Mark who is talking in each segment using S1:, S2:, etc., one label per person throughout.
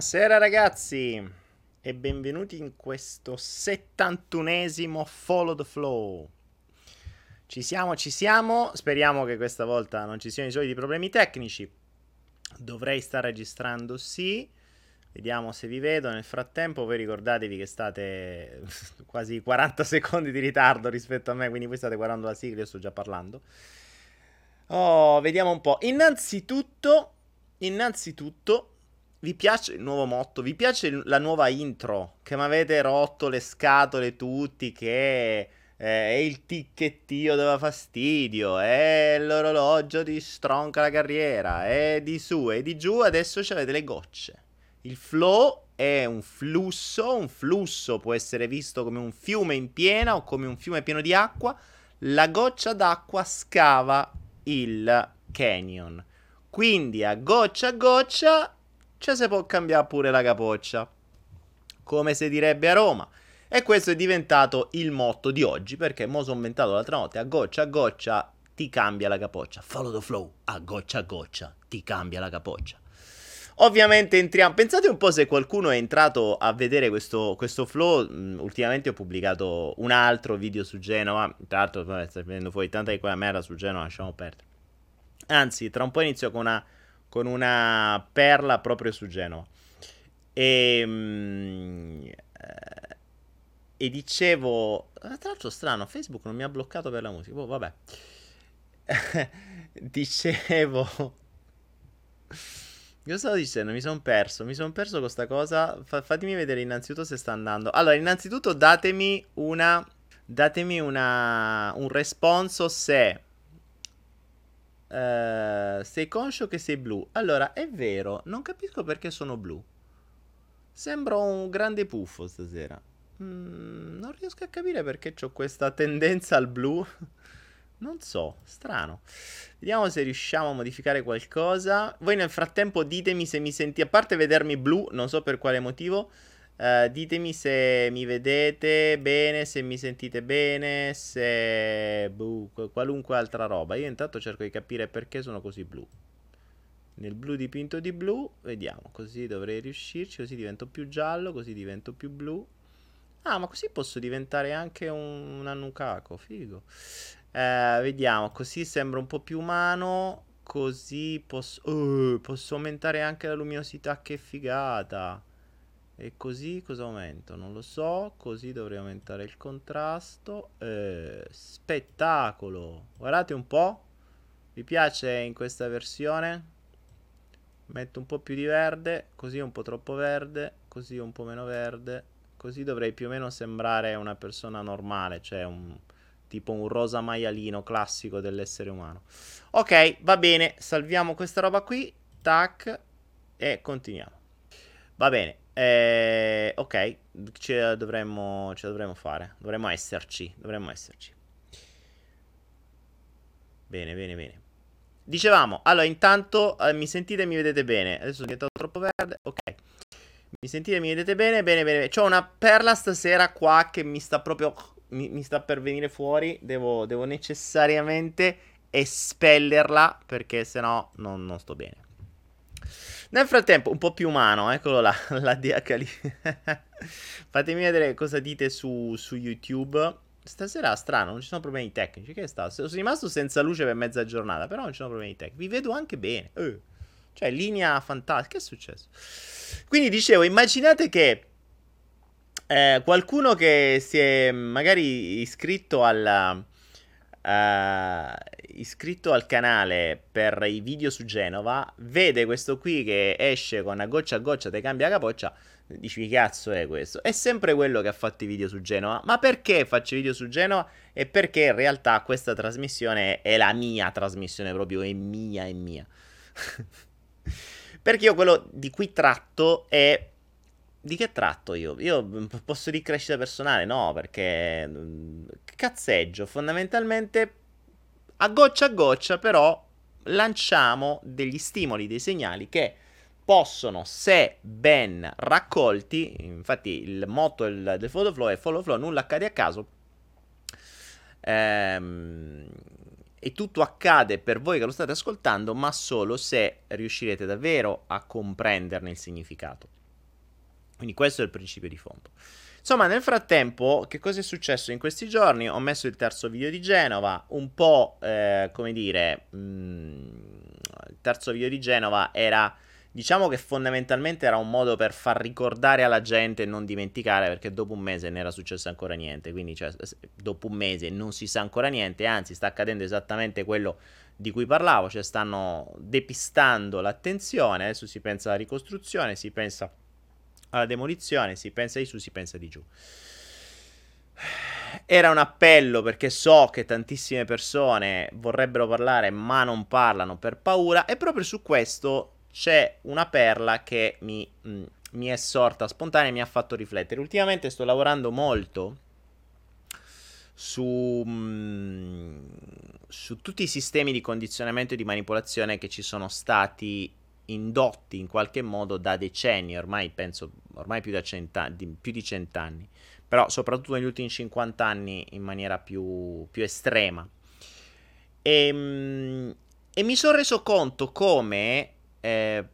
S1: Buonasera ragazzi e benvenuti in questo 71esimo Follow the Flow. Ci siamo, ci siamo, speriamo che questa volta non ci siano i soliti problemi tecnici. Dovrei stare registrando sì. Vediamo se vi vedo. Nel frattempo voi ricordatevi che state quasi 40 secondi di ritardo rispetto a me, quindi voi state guardando la sigla, io sto già parlando. Oh, vediamo un po'. Innanzitutto, innanzitutto vi piace il nuovo motto? Vi piace la nuova intro? Che mi avete rotto le scatole tutti? Che eh, è il ticchettio dava fastidio. È l'orologio di stronca la carriera. È di su e di giù. Adesso avete le gocce. Il flow è un flusso. Un flusso può essere visto come un fiume in piena o come un fiume pieno di acqua. La goccia d'acqua scava il canyon. Quindi a goccia a goccia ci si può cambiare pure la capoccia. Come si direbbe a Roma. E questo è diventato il motto di oggi, perché mo sono inventato l'altra notte, a goccia a goccia ti cambia la capoccia. Follow the flow, a goccia a goccia ti cambia la capoccia. Ovviamente entriamo. Pensate un po' se qualcuno è entrato a vedere questo, questo flow. Mm, ultimamente ho pubblicato un altro video su Genova. Tra l'altro, sta venendo fuori tanta di quella merda su Genova, lasciamo perdere. Anzi, tra un po' inizio con una con una perla proprio su Genova. E, mm, eh, e dicevo, tra l'altro strano, Facebook non mi ha bloccato per la musica, oh, vabbè. dicevo... Cosa stavo dicendo? Mi sono perso, mi sono perso questa cosa. Fa- fatemi vedere innanzitutto se sta andando. Allora, innanzitutto datemi una... Datemi una, un responso se Uh, sei conscio che sei blu. Allora, è vero, non capisco perché sono blu. Sembro un grande puffo stasera. Mm, non riesco a capire perché ho questa tendenza al blu. non so, strano. Vediamo se riusciamo a modificare qualcosa. Voi nel frattempo ditemi se mi senti... A parte vedermi blu, non so per quale motivo... Uh, ditemi se mi vedete bene, se mi sentite bene, se buh, qualunque altra roba. Io intanto cerco di capire perché sono così blu. Nel blu dipinto di blu, vediamo, così dovrei riuscirci, così divento più giallo, così divento più blu. Ah, ma così posso diventare anche un, un Anukaku, figo. Uh, vediamo, così sembra un po' più umano, così posso... Uh, posso aumentare anche la luminosità, che figata. E così cosa aumento? Non lo so. Così dovrei aumentare il contrasto. Eh, spettacolo! Guardate un po'. Vi piace in questa versione? Metto un po' più di verde. Così un po' troppo verde. Così un po' meno verde. Così dovrei più o meno sembrare una persona normale. Cioè un tipo un rosa maialino classico dell'essere umano. Ok, va bene. Salviamo questa roba qui. Tac. E continuiamo. Va bene. Eh, ok, ce dovremmo, ce la dovremmo fare. Dovremmo esserci. Dovremmo esserci. Bene, bene, bene. Dicevamo, allora intanto eh, mi sentite e mi vedete bene. Adesso sono diventato troppo verde. Ok. Mi sentite e mi vedete bene? Bene, bene. bene. C'ho una perla stasera qua che mi sta proprio... Mi, mi sta per venire fuori. Devo, devo necessariamente espellerla perché sennò non, non sto bene. Nel frattempo, un po' più umano, eccolo là, la DH lì. Fatemi vedere cosa dite su, su YouTube. Stasera strano, non ci sono problemi tecnici. Che è stato? Sono rimasto senza luce per mezza giornata, però non ci sono problemi tecnici. Vi vedo anche bene. Eh. Cioè, linea fantastica. Che è successo? Quindi dicevo, immaginate che eh, qualcuno che si è magari iscritto alla uh, iscritto al canale per i video su Genova, vede questo qui che esce con a goccia a goccia te cambia capoccia, dici che cazzo è questo? È sempre quello che ha fatto i video su Genova, ma perché faccio video su Genova? E perché in realtà questa trasmissione è la mia trasmissione proprio, è mia, è mia. perché io quello di cui tratto è di che tratto io? Io mm, posso dire crescita personale? No, perché mm, cazzeggio. Fondamentalmente, a goccia a goccia, però, lanciamo degli stimoli, dei segnali che possono, se ben raccolti, infatti il motto del, del follow flow è follow flow, nulla accade a caso, ehm, e tutto accade per voi che lo state ascoltando, ma solo se riuscirete davvero a comprenderne il significato. Quindi questo è il principio di fondo. Insomma, nel frattempo, che cosa è successo in questi giorni? Ho messo il terzo video di Genova, un po', eh, come dire, mh, mm, il terzo video di Genova era, diciamo che fondamentalmente era un modo per far ricordare alla gente e non dimenticare, perché dopo un mese non era successo ancora niente, quindi cioè, dopo un mese non si sa ancora niente, anzi sta accadendo esattamente quello di cui parlavo, cioè stanno depistando l'attenzione, adesso si pensa alla ricostruzione, si pensa alla demolizione, si pensa di su, si pensa di giù. Era un appello perché so che tantissime persone vorrebbero parlare ma non parlano per paura e proprio su questo c'è una perla che mi, mh, mm, mi è sorta spontanea e mi ha fatto riflettere. Ultimamente sto lavorando molto su, mh, mm, su tutti i sistemi di condizionamento e di manipolazione che ci sono stati indotti in qualche modo da decenni, ormai penso ormai più, di, più di cent'anni, però soprattutto negli ultimi 50 anni in maniera più, più estrema. E, ehm, e, mi sono reso conto come, eh,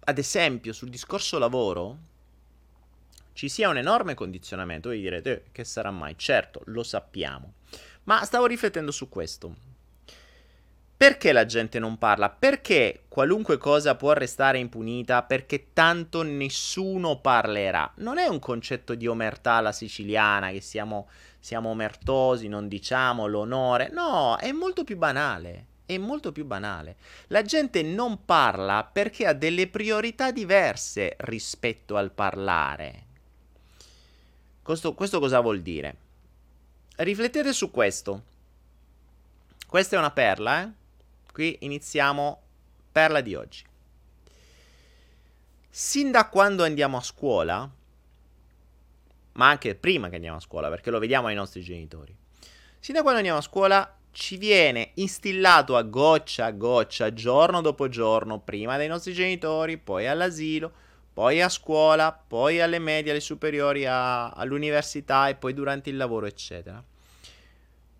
S1: ad esempio, sul discorso lavoro ci sia un enorme condizionamento. Voi direte, eh, che sarà mai? Certo, lo sappiamo. Ma stavo riflettendo su questo. Perché la gente non parla? Perché qualunque cosa può restare impunita? Perché tanto nessuno parlerà. Non è un concetto di omertà alla siciliana, che siamo, siamo omertosi, non diciamo l'onore. No, è molto più banale. È molto più banale. La gente non parla perché ha delle priorità diverse rispetto al parlare. Questo, questo cosa vuol dire? Riflettete su questo. Questa è una perla, eh? Qui iniziamo perla di oggi. Sin da quando andiamo a scuola, ma anche prima che andiamo a scuola, perché lo vediamo ai nostri genitori, sin da quando andiamo a scuola ci viene instillato a goccia a goccia, giorno dopo giorno, prima dai nostri genitori, poi all'asilo, poi a scuola, poi alle medie, alle superiori, a, all'università e poi durante il lavoro, eccetera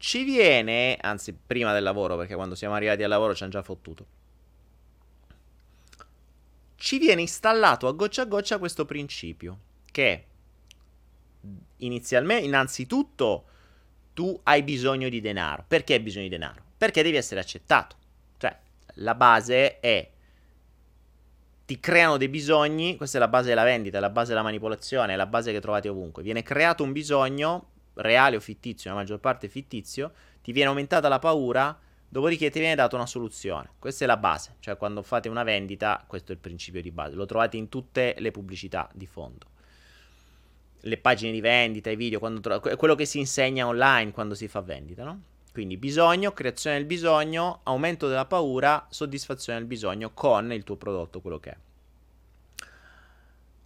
S1: ci viene, anzi prima del lavoro, perché quando siamo arrivati al lavoro ci hanno già fottuto, ci viene installato a goccia a goccia questo principio, che inizialmente, innanzitutto, tu hai bisogno di denaro. Perché hai bisogno di denaro? Perché devi essere accettato. Cioè, la base è ti creano dei bisogni, questa è la base della vendita, la base della manipolazione, è la base che trovate ovunque. Viene creato un bisogno reale o fittizio, la maggior parte fittizio, ti viene aumentata la paura, dopodiché ti viene data una soluzione. Questa è la base, cioè quando fate una vendita, questo è il principio di base, lo trovate in tutte le pubblicità di fondo. Le pagine di vendita, i video, tro- quello che si insegna online quando si fa vendita, no? Quindi bisogno, creazione del bisogno, aumento della paura, soddisfazione del bisogno con il tuo prodotto, quello che è.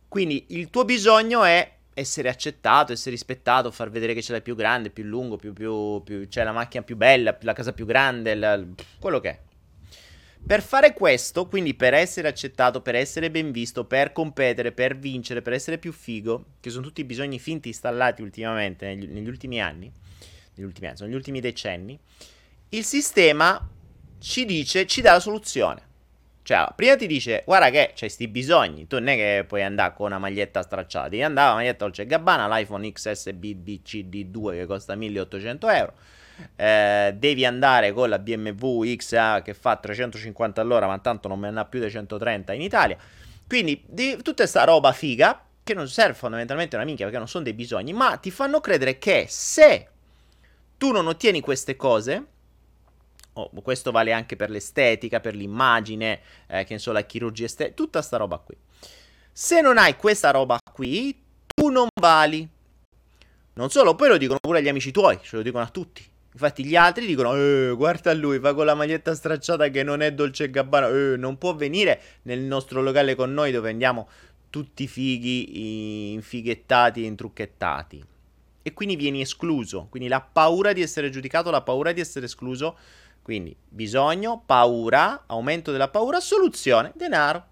S1: Quindi il tuo bisogno è essere accettato, essere rispettato, far vedere che ce l'hai più grande, più lungo, più, più, più c'è la macchina più bella, la casa più grande, la, quello che è. Per fare questo, quindi per essere accettato, per essere ben visto, per competere, per vincere, per essere più figo, che sono tutti bisogni finti installati ultimamente, negli, negli ultimi anni, negli ultimi anni, sono gli ultimi decenni, il sistema ci dice, ci dà la soluzione. Cioè, prima ti dice, guarda che c'hai sti bisogni, tu non è che puoi andare con una maglietta stracciata, devi andare con una maglietta Dolce Gabbana, l'iPhone XS BCD2 che costa 1800 euro, eh, devi andare con la BMW XA che fa 350 all'ora, ma tanto non me ne ha più di 130 in Italia. Quindi, di, tutta questa roba figa, che non serve fondamentalmente una minchia perché non sono dei bisogni, ma ti fanno credere che se tu non ottieni queste cose oh, questo vale anche per l'estetica, per l'immagine, eh, che ne so, la chirurgia estetica, tutta sta roba qui. Se non hai questa roba qui, tu non vali. Non solo, poi lo dicono pure agli amici tuoi, ce lo dicono a tutti. Infatti gli altri dicono, eh, guarda lui, fa con la maglietta stracciata che non è Dolce Gabbana, eh, non può venire nel nostro locale con noi dove andiamo tutti fighi, infighettati intrucchettati. E quindi vieni escluso. Quindi la paura di essere giudicato, la paura di essere escluso quindi bisogno, paura, aumento della paura, soluzione, denaro.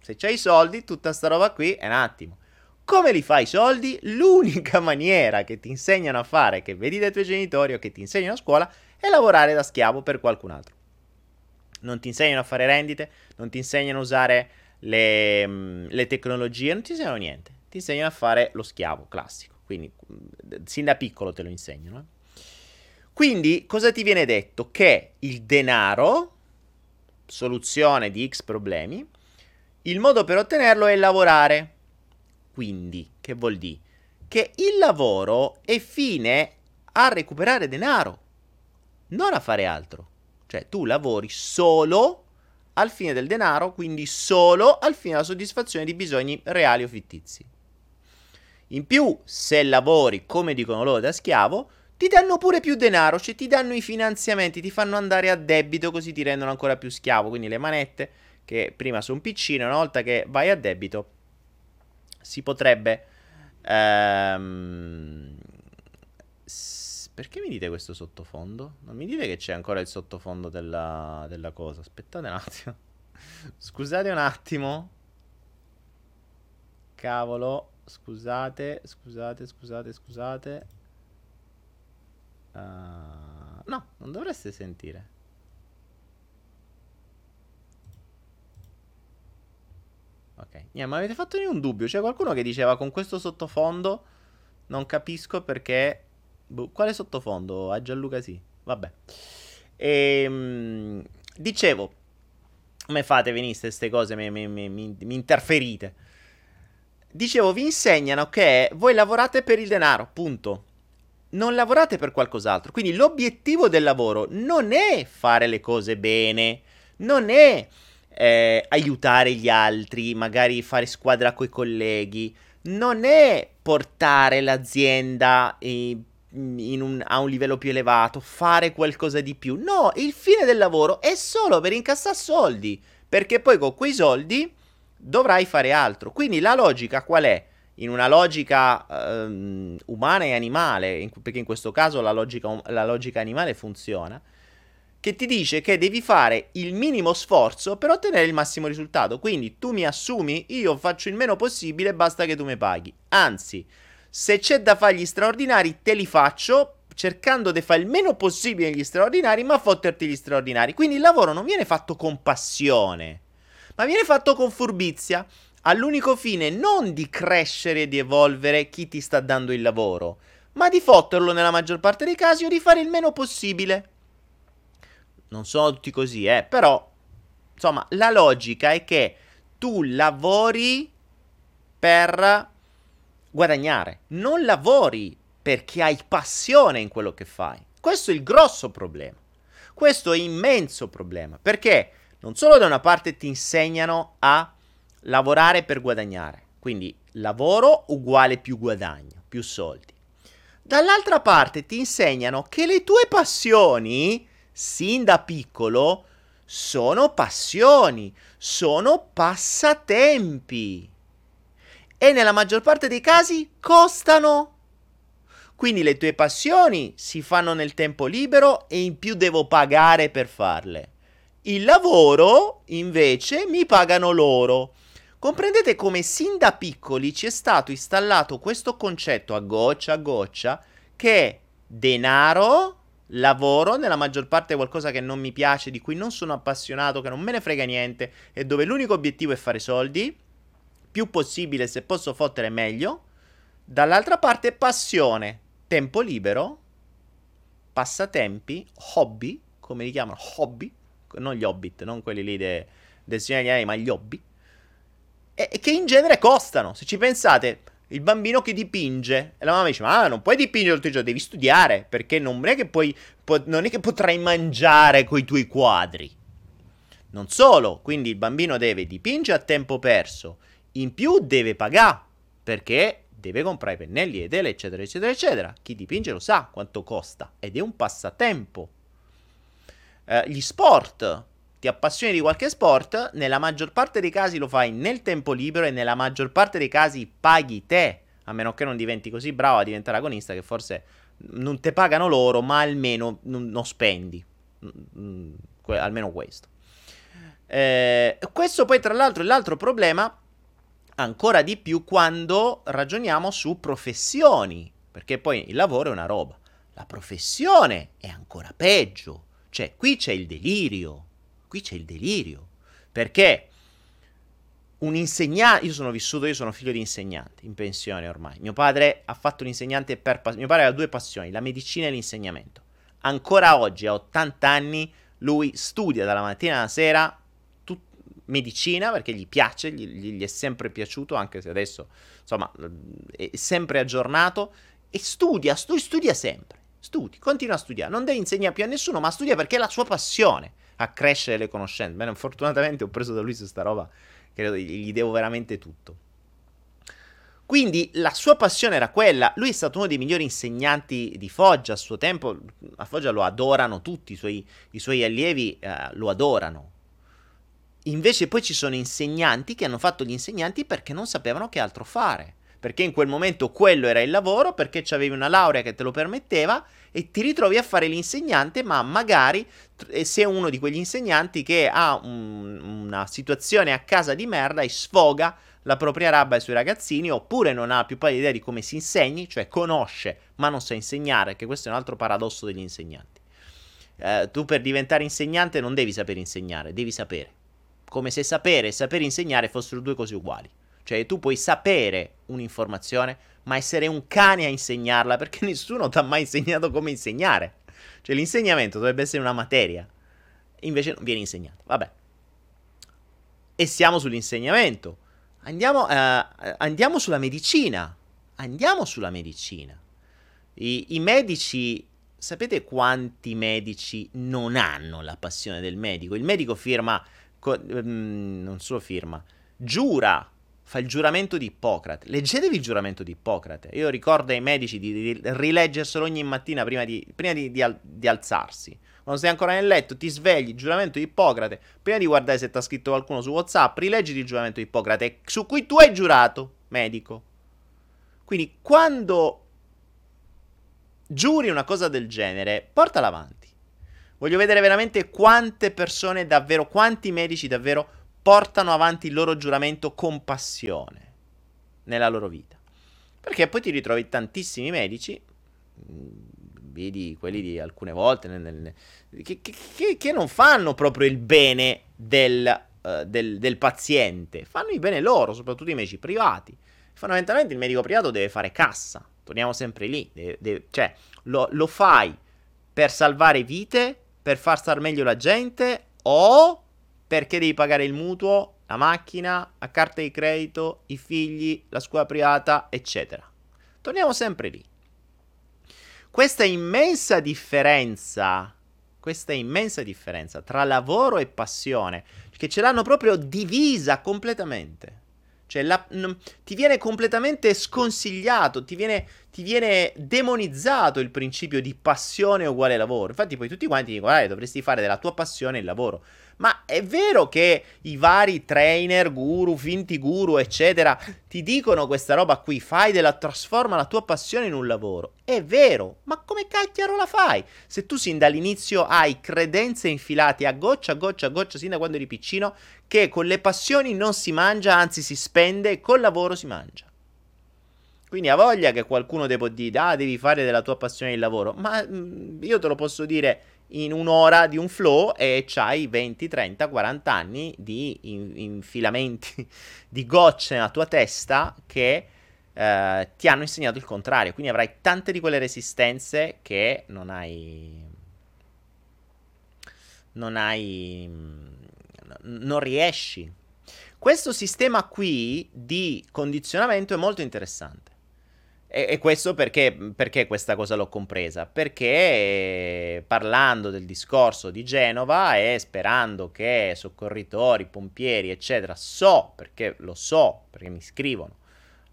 S1: Se c'hai i soldi, tutta sta roba qui è un attimo. Come li fai i soldi? L'unica maniera che ti insegnano a fare, che vedi dai tuoi genitori o che ti insegnano a scuola, e lavorare da schiavo per qualcun altro. Non ti insegnano a fare rendite, non ti insegnano a usare le, mm, le tecnologie, non ti insegnano niente. Ti insegnano a fare lo schiavo classico. Quindi, mm, sin da piccolo te lo insegnano. Eh. Quindi, cosa ti viene detto? Che il denaro, soluzione di X problemi, il modo per ottenerlo è lavorare. Quindi, che vuol dire? Che il lavoro è fine a recuperare denaro, non a fare altro. Cioè, tu lavori solo al fine del denaro, quindi solo al fine della soddisfazione di bisogni reali o fittizi. In più, se lavori come dicono loro da schiavo, ti danno pure più denaro, cioè ti danno i finanziamenti, ti fanno andare a debito così ti rendono ancora più schiavo. Quindi le manette, che prima sono piccine, una volta che vai a debito, si potrebbe... Ehm, perché mi dite questo sottofondo? Non mi dite che c'è ancora il sottofondo della, della cosa. Aspettate un attimo. Scusate un attimo. Cavolo. Scusate, scusate, scusate, scusate. Uh, no, non dovreste sentire. Ok, yeah, ma avete fatto un dubbio? C'è qualcuno che diceva con questo sottofondo non capisco perché Boh, quale sottofondo? A Gianluca sì. Vabbè. Ehm, dicevo, come fate, veniste queste cose, mi, mi, mi, mi interferite. Dicevo, vi insegnano che voi lavorate per il denaro, punto. Non lavorate per qualcos'altro. Quindi l'obiettivo del lavoro non è fare le cose bene, non è eh, aiutare gli altri, magari fare squadra coi colleghi, non è portare l'azienda eh, un, a un livello più elevato, fare qualcosa di più. No, il fine del lavoro è solo per incassare soldi, perché poi con quei soldi dovrai fare altro. Quindi la logica qual è? In una logica um, umana e animale, in, perché in questo caso la logica, la logica animale funziona, che ti dice che devi fare il minimo sforzo per ottenere il massimo risultato. Quindi tu mi assumi, io faccio il meno possibile, basta che tu mi paghi. Anzi, se c'è da fare gli straordinari, te li faccio cercando di fare il meno possibile gli straordinari, ma fotterti gli straordinari. Quindi il lavoro non viene fatto con passione, ma viene fatto con furbizia, all'unico fine non di crescere e di evolvere chi ti sta dando il lavoro, ma di fotterlo nella maggior parte dei casi o di fare il meno possibile. Non sono tutti così, eh, però insomma, la logica è che tu lavori per guadagnare, non lavori perché hai passione in quello che fai. Questo è il grosso problema. Questo è immenso problema, perché non solo da una parte ti insegnano a lavorare per guadagnare, quindi lavoro uguale più guadagno, più soldi. Dall'altra parte ti insegnano che le tue passioni, sin da piccolo, sono passioni, sono passatempi e nella maggior parte dei casi costano. Quindi le tue passioni si fanno nel tempo libero e in più devo pagare per farle. Il lavoro, invece, mi pagano loro. Comprendete come sin da piccoli ci è stato installato questo concetto a goccia a goccia che denaro, lavoro, nella maggior parte qualcosa che non mi piace, di cui non sono appassionato, che non me ne frega niente e dove l'unico obiettivo è fare soldi più possibile, se posso fottere meglio. Dall'altra parte passione, tempo libero, passatempi, hobby, come li chiamano, hobby, non gli hobbit, non quelli lì de, del Signore degli Anelli, ma gli hobby, e, che in genere costano. Se ci pensate, il bambino che dipinge, e la mamma dice, ma non puoi dipingere tutto il giorno, devi studiare, perché non è che, puoi, non è che potrai mangiare coi tuoi quadri. Non solo, quindi il bambino deve dipingere a tempo perso, in più deve pagare perché deve comprare i pennelli e tele, eccetera, eccetera, eccetera. Chi dipinge lo sa quanto costa ed è un passatempo. Eh, gli sport, ti appassioni di qualche sport, nella maggior parte dei casi lo fai nel tempo libero e nella maggior parte dei casi paghi te, a meno che non diventi così bravo a diventare agonista che forse non ti pagano loro, ma almeno non, spendi. Mm, mm, que- almeno questo. Eh, questo poi tra l'altro è l'altro problema ancora di più quando ragioniamo su professioni, perché poi il lavoro è una roba. La professione è ancora peggio. Cioè, qui c'è il delirio. Qui c'è il delirio. Perché un insegnante, io sono vissuto, io sono figlio di insegnante, in pensione ormai. Mio padre ha fatto l'insegnante per passione. Mio padre aveva due passioni, la medicina e l'insegnamento. Ancora oggi, a 80 anni, lui studia dalla mattina alla sera tut- medicina perché gli piace, gli, gli, è sempre piaciuto, anche se adesso, insomma, è sempre aggiornato e studia, stu- studia sempre. Studi, continua a studiare, non deve insegnare più a nessuno, ma studia perché è la sua passione a crescere le conoscenze. Bene, fortunatamente ho preso da lui su sta roba credo gli devo veramente tutto. Quindi la sua passione era quella, lui è stato uno dei migliori insegnanti di Foggia a suo tempo, a Foggia lo adorano tutti, i suoi, i suoi allievi eh, lo adorano. Invece poi ci sono insegnanti che hanno fatto gli insegnanti perché non sapevano che altro fare, perché in quel momento quello era il lavoro, perché avevi una laurea che te lo permetteva e ti ritrovi a fare l'insegnante, ma magari sei uno di quegli insegnanti che ha un, una situazione a casa di merda e sfoga la propria rabbia ai suoi ragazzini, oppure non ha più pallida idea di come si insegni, cioè conosce ma non sa insegnare, che questo è un altro paradosso degli insegnanti. Eh, tu per diventare insegnante non devi sapere insegnare, devi sapere. Come se sapere e sapere insegnare fossero due cose uguali. Cioè tu puoi sapere un'informazione, ma essere un cane a insegnarla perché nessuno ti ha mai insegnato come insegnare. Cioè l'insegnamento dovrebbe essere una materia, invece non viene insegnato. Vabbè. E siamo sull'insegnamento. Andiamo, eh, andiamo sulla medicina. Andiamo sulla medicina. I, I medici sapete quanti medici non hanno la passione del medico? Il medico firma, co- mm, non solo firma, giura fa il giuramento di Ippocrate. Leggetevi il giuramento di Ippocrate. Io ricordo ai medici di, di rileggerselo ogni mattina prima, di, prima di, di, al, di, alzarsi. Quando sei ancora nel letto, ti svegli, il giuramento di Ippocrate. Prima di guardare se ti ha scritto qualcuno su WhatsApp, rileggiti il giuramento di Ippocrate su cui tu hai giurato, medico. Quindi quando giuri una cosa del genere, portala avanti. Voglio vedere veramente quante persone davvero, quanti medici davvero portano avanti il loro giuramento con passione nella loro vita. Perché poi ti ritrovi tantissimi medici, mm, vedi quelli di alcune volte, nel, nel, che, che, che, non fanno proprio il bene del, uh, del, del, paziente, fanno il bene loro, soprattutto i medici privati. Fondamentalmente il medico privato deve fare cassa, torniamo sempre lì, deve, deve, cioè lo, lo fai per salvare vite, per far star meglio la gente o perché devi pagare il mutuo, la macchina, la carta di credito, i figli, la scuola privata, eccetera. Torniamo sempre lì. Questa immensa differenza, questa immensa differenza tra lavoro e passione, che ce l'hanno proprio divisa completamente. Cioè, la, n- ti viene completamente sconsigliato, ti viene, ti viene, demonizzato il principio di passione uguale lavoro. Infatti, poi tutti quanti dicono: guarda, dovresti fare della tua passione il lavoro. Ma è vero che i vari trainer, guru, finti guru, eccetera, ti dicono questa roba qui, fai della trasforma la tua passione in un lavoro. È vero, ma come cacchiaro la fai? Se tu sin dall'inizio hai credenze infilate a goccia, a goccia, a goccia, sin da quando eri piccino, che con le passioni non si mangia, anzi si spende e col lavoro si mangia. Quindi ha voglia che qualcuno ti può dire, ah, devi fare della tua passione il lavoro. Ma mm, io te lo posso dire in un'ora di un flow e c'hai 20, 30, 40 anni di in- infilamenti di gocce nella tua testa che eh, ti hanno insegnato il contrario. Quindi avrai tante di quelle resistenze che non hai. Non hai. Non riesci. Questo sistema qui di condizionamento è molto interessante. E, e questo perché, perché, questa cosa l'ho compresa? Perché parlando del discorso di Genova e sperando che soccorritori, pompieri, eccetera, so, perché lo so, perché mi scrivono,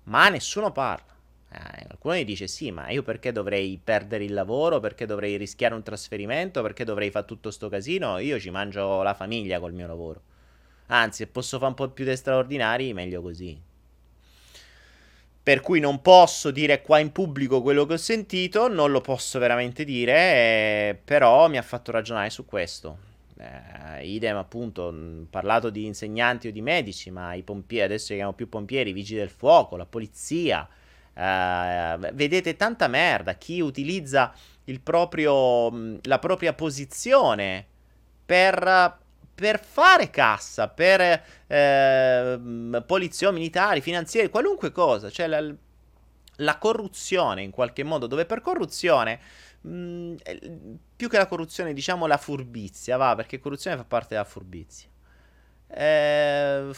S1: ma nessuno parla. Eh, qualcuno mi dice sì, ma io perché dovrei perdere il lavoro? Perché dovrei rischiare un trasferimento? Perché dovrei fare tutto sto casino? Io ci mangio la famiglia col mio lavoro. Anzi, se posso fare un po' più di straordinari, meglio così per cui non posso dire qua in pubblico quello che ho sentito, non lo posso veramente dire, eh, però mi ha fatto ragionare su questo. Eh, idem appunto, mh, parlato di insegnanti o di medici, ma i pompieri, adesso chiamiamo più pompieri, i vigili del fuoco, la polizia, Uh, vedete tanta merda. Chi utilizza proprio, la propria posizione per, per fare cassa, per eh, polizia, militari, finanzieri, qualunque cosa. Cioè la, la, corruzione in qualche modo, dove per corruzione... Mh, più che la corruzione, diciamo la furbizia, va, perché corruzione fa parte della furbizia. Eh,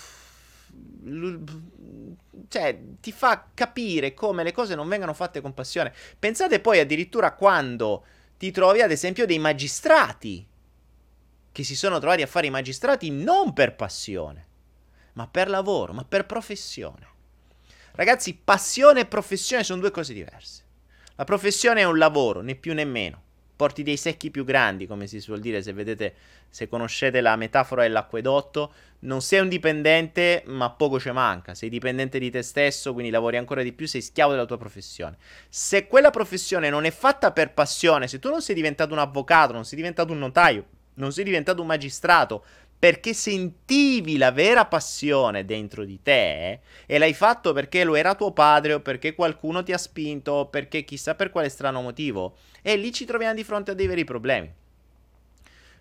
S1: cioè, ti fa capire come le cose non vengano fatte con passione. Pensate poi addirittura quando ti trovi, ad esempio, dei magistrati che si sono trovati a fare i magistrati non per passione, ma per lavoro, ma per professione. Ragazzi, passione e professione sono due cose diverse. La professione è un lavoro, né più né meno porti dei secchi più grandi, come si suol dire, se vedete, se conoscete la metafora dell'acquedotto, non sei un dipendente, ma poco ci manca, sei dipendente di te stesso, quindi lavori ancora di più, sei schiavo della tua professione. Se quella professione non è fatta per passione, se tu non sei diventato un avvocato, non sei diventato un notaio, non sei diventato un magistrato, perché sentivi la vera passione dentro di te e l'hai fatto perché lo era tuo padre o perché qualcuno ti ha spinto o perché chissà per quale strano motivo. E lì ci troviamo di fronte a dei veri problemi.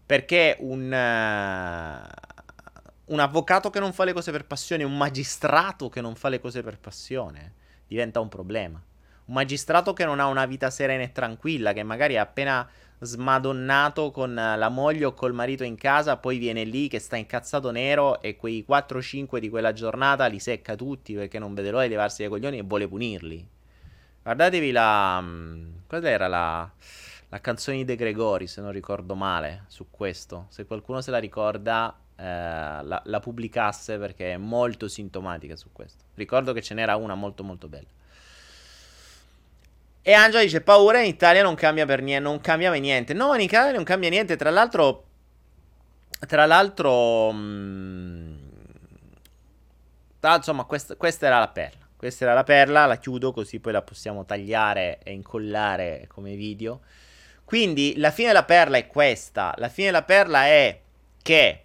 S1: Perché un, uh, un avvocato che non fa le cose per passione un magistrato che non fa le cose per passione diventa un problema. Un magistrato che non ha una vita serena e tranquilla che magari è appena smadonnato con la moglie o col marito in casa, poi viene lì che sta incazzato nero e quei 4-5 di quella giornata li secca tutti perché non vede l'ora di levarsi dai coglioni e vuole punirli. Guardatevi la... Mm, qual era la... La canzone di De Gregori, se non ricordo male, su questo. Se qualcuno se la ricorda, eh, la, la pubblicasse perché è molto sintomatica su questo. Ricordo che ce n'era una molto molto bella. E Angela dice: Paura in Italia non cambia per niente. Non cambia niente. No, in Italia non cambia niente. Tra l'altro. Tra l'altro. Mh, mm, tra, insomma, questa, questa era la perla. Questa era la perla. La chiudo così poi la possiamo tagliare e incollare come video. Quindi la fine della perla è questa. La fine della perla è che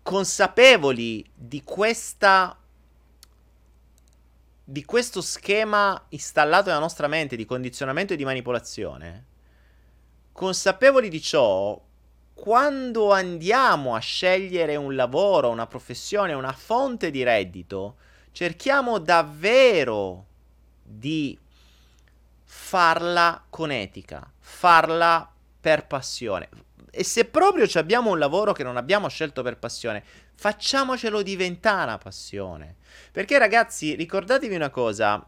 S1: consapevoli di questa di questo schema installato nella nostra mente di condizionamento e di manipolazione, consapevoli di ciò, quando andiamo a scegliere un lavoro, una professione, una fonte di reddito, cerchiamo davvero di farla con etica, farla per passione. E se proprio abbiamo un lavoro che non abbiamo scelto per passione, facciamocelo diventare una passione. Perché ragazzi, ricordatevi una cosa,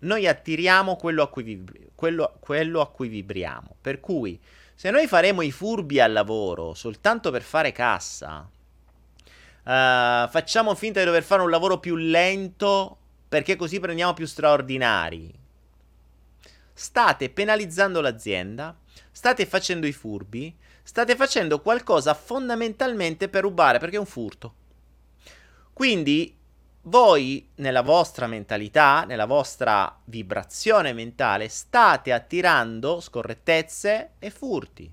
S1: noi attiriamo quello a cui, vibri- quello, quello a cui vibriamo. Per cui, se noi faremo i furbi al lavoro soltanto per fare cassa, uh, facciamo finta di dover fare un lavoro più lento perché così prendiamo più straordinari. State penalizzando l'azienda, state facendo i furbi, state facendo qualcosa fondamentalmente per rubare, perché è un furto. Quindi voi nella vostra mentalità, nella vostra vibrazione mentale, state attirando scorrettezze e furti.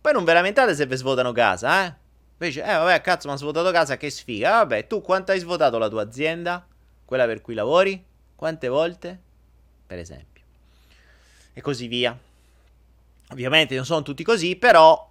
S1: Poi non ve lamentate se vi svuotano casa, eh? Invece, eh vabbè, cazzo, mi ha svuotato casa, che sfiga. Eh, vabbè, tu quanto hai svuotato la tua azienda? Quella per cui lavori? Quante volte? Per esempio. E così via. Ovviamente non sono tutti così, però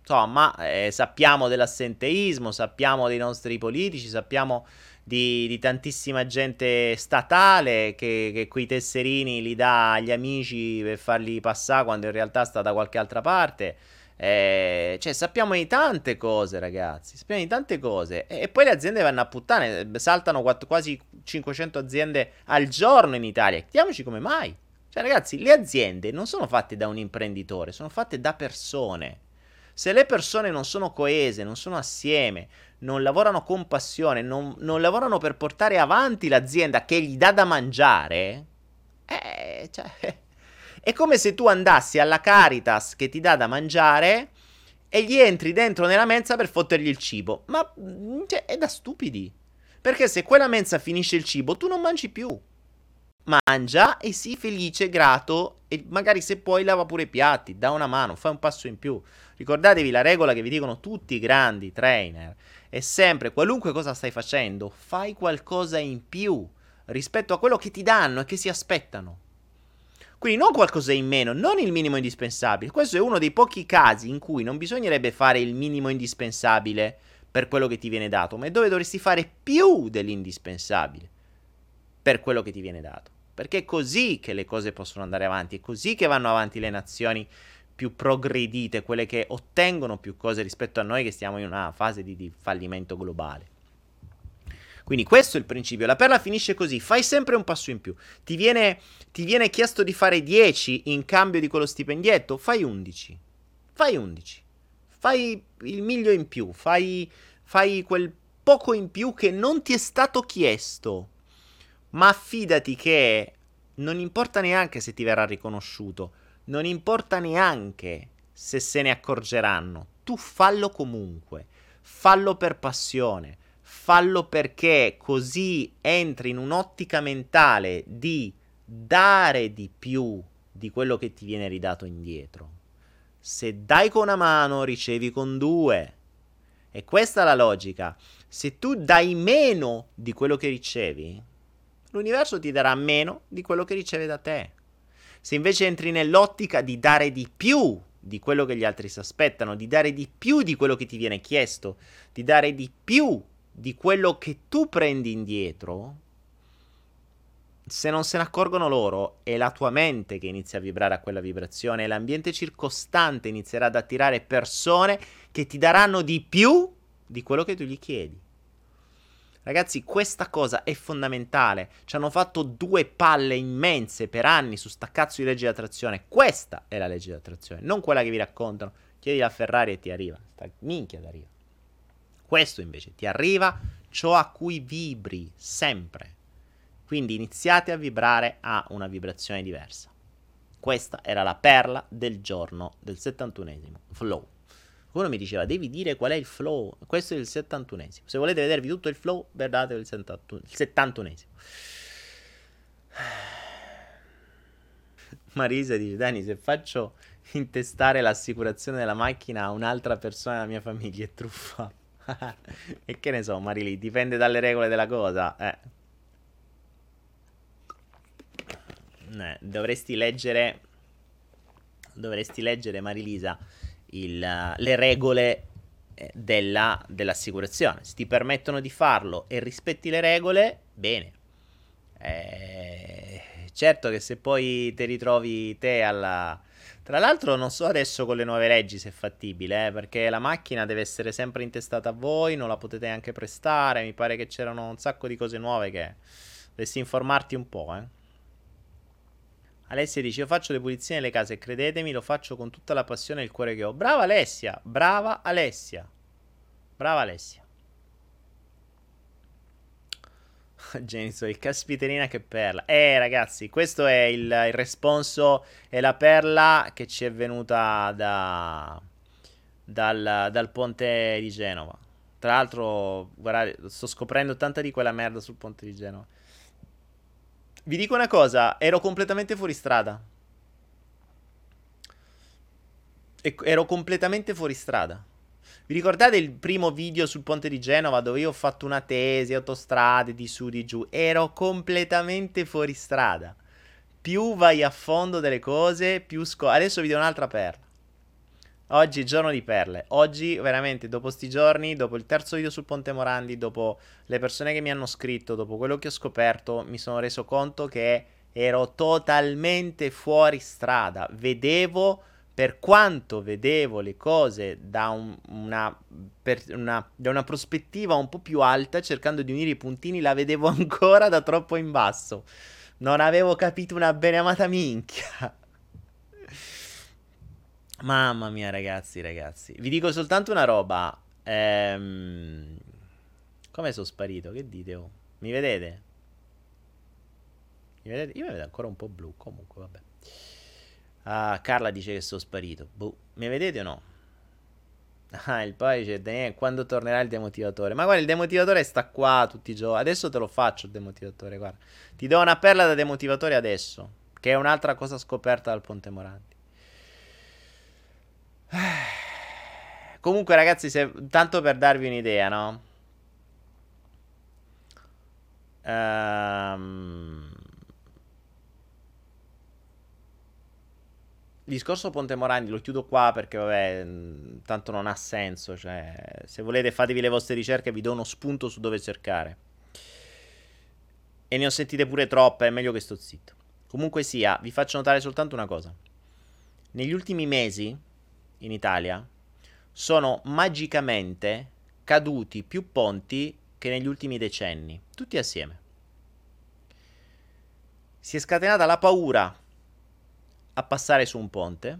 S1: insomma, eh, sappiamo dell'assenteismo, sappiamo dei nostri politici, sappiamo di, di tantissima gente statale che, che, quei tesserini li dà agli amici per farli passare quando in realtà sta da qualche altra parte. Eh, cioè, sappiamo di tante cose, ragazzi. Sappiamo di tante cose. E, e poi le aziende vanno a puttane. Saltano quatt- quasi 500 aziende al giorno in Italia. Chiediamoci come mai. Cioè, ragazzi, le aziende non sono fatte da un imprenditore, sono fatte da persone. Se le persone non sono coese, non sono assieme, non lavorano con passione, non, non lavorano per portare avanti l'azienda che gli dà da mangiare, eh, cioè, è come se tu andassi alla Caritas che ti dà da mangiare e gli entri dentro nella mensa per fottergli il cibo. Ma cioè, è da stupidi. Perché se quella mensa finisce il cibo, tu non mangi più mangia e sii felice, grato e magari se puoi lava pure i piatti, da una mano, fai un passo in più. Ricordatevi la regola che vi dicono tutti i grandi trainer, è sempre qualunque cosa stai facendo, fai qualcosa in più. rispetto a quello che ti danno e che si aspettano. Quindi non qualcosa in meno, non il minimo indispensabile. Questo è uno dei pochi casi in cui non bisognerebbe fare il minimo indispensabile per quello che ti viene dato, ma è dove dovresti fare più dell'indispensabile per quello che ti viene dato. Perché è così che le cose possono andare avanti, è così che vanno avanti le nazioni più progredite, quelle che ottengono più cose rispetto a noi che stiamo in una fase di, di fallimento globale. Quindi questo è il principio. La perla finisce così, fai sempre un passo in più. Ti viene, ti viene chiesto di fare 10 in cambio di quello stipendietto, fai 11. Fai 11 fai il miglio in più, fai, fai quel poco in più che non ti è stato chiesto. Ma affidati che non importa neanche se ti verrà riconosciuto, non importa neanche se se ne accorgeranno. Tu fallo comunque, fallo per passione, fallo perché così entri in un'ottica mentale di dare di più di quello che ti viene ridato indietro. Se dai con una mano, ricevi con due. E questa è la logica. Se tu dai meno di quello che ricevi, l'universo ti darà meno di quello che riceve da te. Se invece entri nell'ottica di dare di più di quello che gli altri si aspettano, di dare di più di quello che ti viene chiesto, di dare di più di quello che tu prendi indietro, se non se ne accorgono loro, è la tua mente che inizia a vibrare a quella vibrazione, l'ambiente circostante inizierà ad attirare persone che ti daranno di più di quello che tu gli chiedi. Ragazzi, questa cosa è fondamentale. Ci hanno fatto due palle immense per anni su sta cazzo di legge di attrazione. Questa è la legge di attrazione, non quella che vi raccontano. Chiedi a Ferrari e ti arriva. Sta minchia ti arriva. Questo invece ti arriva ciò a cui vibri sempre. Quindi iniziate a vibrare a una vibrazione diversa. Questa era la perla del giorno del 71esimo flow. Uno mi diceva, devi dire qual è il flow. Questo è il 71esimo. Se volete vedervi tutto il flow, guardate il 71esimo. Marisa dice, Dani, se faccio intestare l'assicurazione della macchina a un'altra persona della mia famiglia è truffa. e che ne so, Marili, dipende dalle regole della cosa. Eh. eh, dovresti leggere dovresti leggere Marilisa il, le regole eh, della, dell'assicurazione se ti permettono di farlo e rispetti le regole bene eh, certo che se poi ti ritrovi te alla tra l'altro non so adesso con le nuove leggi se è fattibile, eh, perché la macchina deve essere sempre intestata a voi, non la potete neanche prestare, mi pare che c'erano un sacco di cose nuove che dovresti informarti un po', eh. Alessia dice: Io faccio le pulizie nelle case credetemi, lo faccio con tutta la passione e il cuore che ho. Brava Alessia, brava Alessia. Brava Alessia. Genso, il caspiterina che perla. Eh, ragazzi, questo è il, il responso e la perla che ci è venuta da, dal, dal ponte di Genova. Tra l'altro, guardate, sto scoprendo tanta di quella merda sul ponte di Genova. Vi dico una cosa, ero completamente fuori strada. ero completamente fuori strada. Vi ricordate il primo video sul ponte di Genova dove io ho fatto una tesi, autostrade di su di giù? Ero completamente fuori strada. Più vai a fondo delle cose, più scopri. Adesso vi do un'altra perla. Oggi giorno di perle. Oggi, veramente, dopo sti giorni, dopo il terzo video sul Ponte Morandi, dopo le persone che mi hanno scritto, dopo quello che ho scoperto, mi sono reso conto che ero totalmente fuori strada. Vedevo, per quanto vedevo le cose da, un, una, una, da una prospettiva un po' più alta, cercando di unire i puntini, la vedevo ancora da troppo in basso. Non avevo capito una beneamata minchia. Mamma mia, ragazzi, ragazzi. Vi dico soltanto una roba. Ehm... Come sono sparito? Che dite? Oh? Mi vedete? Mi vedete? Io mi vedo ancora un po' blu. Comunque, vabbè. Ah, Carla dice che sono sparito. Boh. Mi vedete o no? Ah, il poi dice Daniele, quando tornerà il demotivatore? Ma guarda, il demotivatore sta qua tutti i giorni. Adesso te lo faccio il demotivatore, guarda. Ti do una perla da demotivatore adesso. Che è un'altra cosa scoperta dal Ponte Moranti. Comunque, ragazzi, se, tanto per darvi un'idea, no? Ehm... Il discorso Ponte Morandi lo chiudo qua perché, vabbè, tanto non ha senso. Cioè, se volete, fatevi le vostre ricerche, vi do uno spunto su dove cercare. E ne ho sentite pure troppe, è meglio che sto zitto. Comunque sia, vi faccio notare soltanto una cosa. Negli ultimi mesi, in Italia, sono magicamente caduti più ponti che negli ultimi decenni, tutti assieme. Si è scatenata la paura a passare su un ponte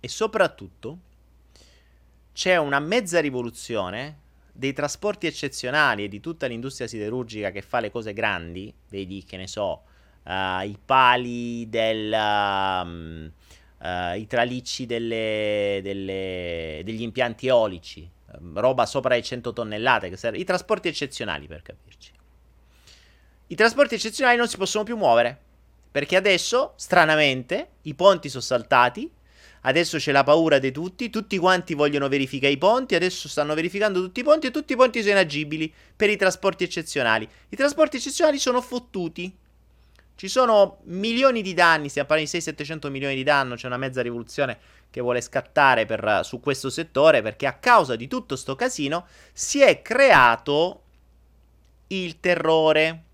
S1: e soprattutto c'è una mezza rivoluzione dei trasporti eccezionali e di tutta l'industria siderurgica che fa le cose grandi, vedi che ne so, uh, i pali del... Um, uh, i tralicci delle, delle, degli impianti eolici, um, roba sopra le 100 tonnellate, i trasporti eccezionali per capirci. I trasporti eccezionali non si possono più muovere, perché adesso, stranamente, i ponti sono saltati, adesso c'è la paura di tutti, tutti quanti vogliono verificare i ponti, adesso stanno verificando tutti i ponti e tutti i ponti sono inagibili per i trasporti eccezionali. I trasporti eccezionali sono fottuti. Ci sono milioni di danni, stiamo parlando di 600-700 milioni di danni, c'è una mezza rivoluzione che vuole scattare per, su questo settore perché a causa di tutto sto casino si è creato il terrore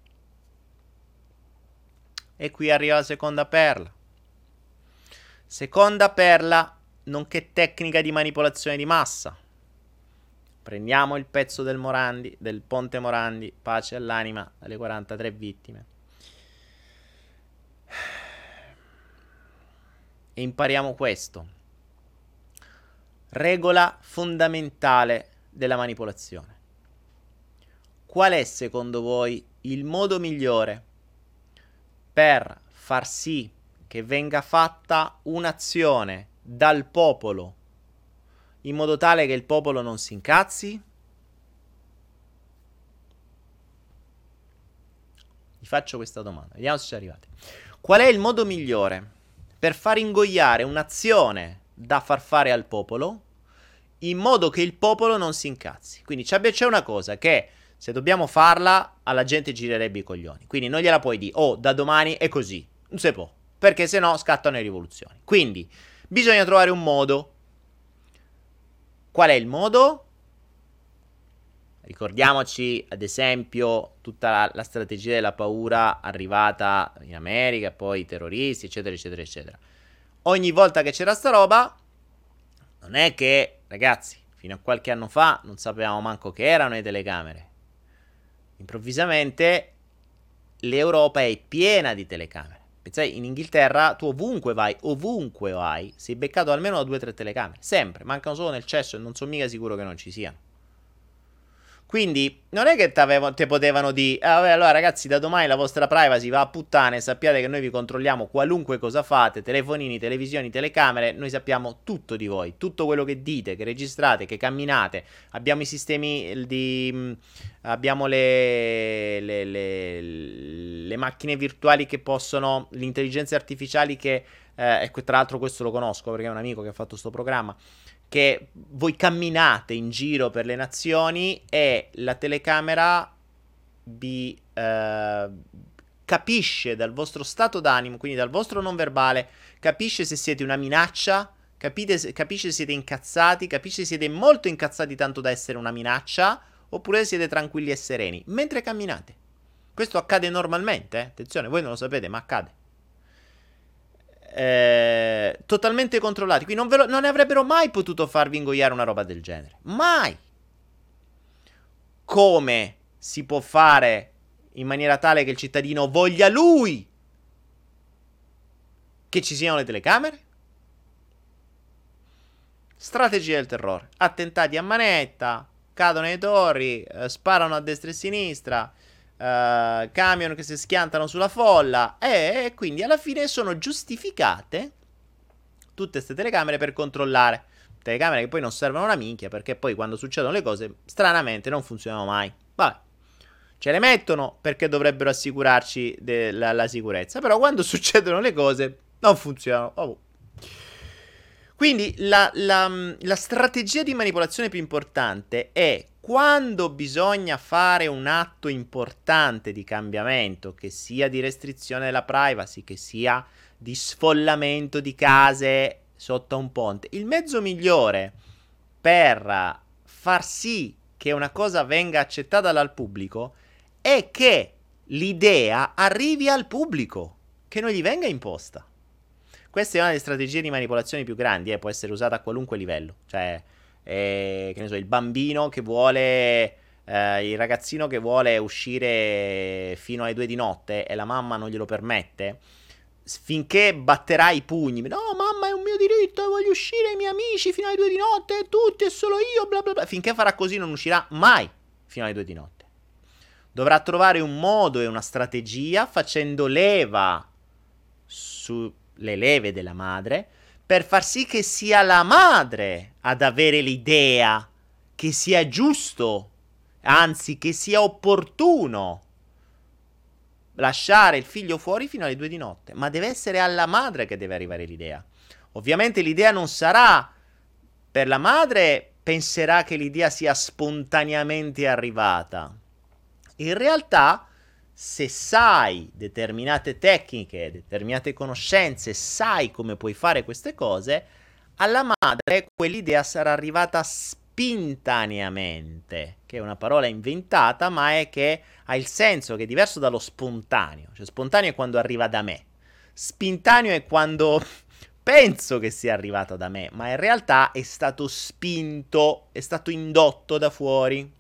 S1: e qui arriva la seconda perla. Seconda perla, nonché tecnica di manipolazione di massa. Prendiamo il pezzo del Morandi, del ponte Morandi, pace all'anima alle 43 vittime. E impariamo questo. Regola fondamentale della manipolazione. Qual è secondo voi il modo migliore per far sì che venga fatta un'azione dal popolo in modo tale che il popolo non si incazzi? Vi faccio questa domanda, vediamo se ci arrivate. Qual è il modo migliore per far ingoiare un'azione da far fare al popolo in modo che il popolo non si incazzi? Quindi c'è una cosa che se dobbiamo farla, alla gente girerebbe i coglioni. Quindi non gliela puoi dire, oh, da domani è così. Non si può. Perché se no scattano le rivoluzioni. Quindi bisogna trovare un modo. Qual è il modo? Ricordiamoci, ad esempio, tutta la, la, strategia della paura arrivata in America, poi i terroristi, eccetera, eccetera, eccetera. Ogni volta che c'era sta roba, non è che, ragazzi, fino a qualche anno fa non sapevamo manco che erano le telecamere. Improvvisamente l'Europa è piena di telecamere. Pensai, in Inghilterra tu ovunque vai, ovunque vai, sei beccato almeno da due o tre telecamere. Sempre, mancano solo nel cesso e non sono mica sicuro che non ci siano. Quindi non è che ti potevano dire, ah, vabbè, allora ragazzi, da domani la vostra privacy va a puttane, sappiate che noi vi controlliamo qualunque cosa fate, telefonini, televisioni, telecamere, noi sappiamo tutto di voi, tutto quello che dite, che registrate, che camminate, abbiamo i sistemi di... Mm, abbiamo le, le, le, le macchine virtuali che possono, le intelligenze artificiali che, eh, tra l'altro questo lo conosco perché è un amico che ha fatto questo programma, che voi camminate in giro per le nazioni e la telecamera vi eh, capisce dal vostro stato d'animo, quindi dal vostro non verbale, capisce se siete una minaccia, capite, capisce se siete incazzati, capisce se siete molto incazzati tanto da essere una minaccia, oppure siete tranquilli e sereni, mentre camminate. Questo accade normalmente, eh? attenzione, voi non lo sapete, ma accade eh, totalmente controllati. Qui non, lo, non ne avrebbero mai potuto farvi ingoiare una roba del genere. Mai. Come si può fare in maniera tale che il cittadino voglia lui che ci siano le telecamere? Strategia del terrore. Attentati a manetta, cadono le torri, eh, sparano a destra e a sinistra, uh, camion che si schiantano sulla folla e, quindi alla fine sono giustificate tutte queste telecamere per controllare. Telecamere che poi non servono una minchia perché poi quando succedono le cose stranamente non funzionano mai. Vabbè. Ce le mettono perché dovrebbero assicurarci della, la sicurezza, però quando succedono le cose non funzionano. Oh. Quindi la, la, la strategia di manipolazione più importante è quando bisogna fare un atto importante di cambiamento, che sia di restrizione della privacy, che sia di sfollamento di case sotto un ponte, il mezzo migliore per far sì che una cosa venga accettata dal pubblico è che l'idea arrivi al pubblico, che non gli venga imposta. Questa è una delle strategie di manipolazione più grandi, eh, può essere usata a qualunque livello, cioè eh, che ne so, il bambino che vuole, eh, il ragazzino che vuole uscire fino alle due di notte e la mamma non glielo permette, finché batterà i pugni, no mamma è un mio diritto, voglio uscire i miei amici fino alle due di notte, tutti e solo io, bla bla bla, finché farà così non uscirà mai fino alle due di notte. Dovrà trovare un modo e una strategia facendo leva sulle leve della madre per far sì che sia la madre ad avere l'idea che sia giusto, anzi che sia opportuno lasciare il figlio fuori fino alle due di notte, ma deve essere alla madre che deve arrivare l'idea. Ovviamente l'idea non sarà per la madre, penserà che l'idea sia spontaneamente arrivata. In realtà se sai determinate tecniche, determinate conoscenze, sai come puoi fare queste cose, alla madre quell'idea sarà arrivata spintaneamente, che è una parola inventata, ma è che ha il senso che è diverso dallo spontaneo. Cioè spontaneo è quando arriva da me. Spintaneo è quando penso che sia arrivato da me, ma in realtà è stato spinto, è stato indotto da fuori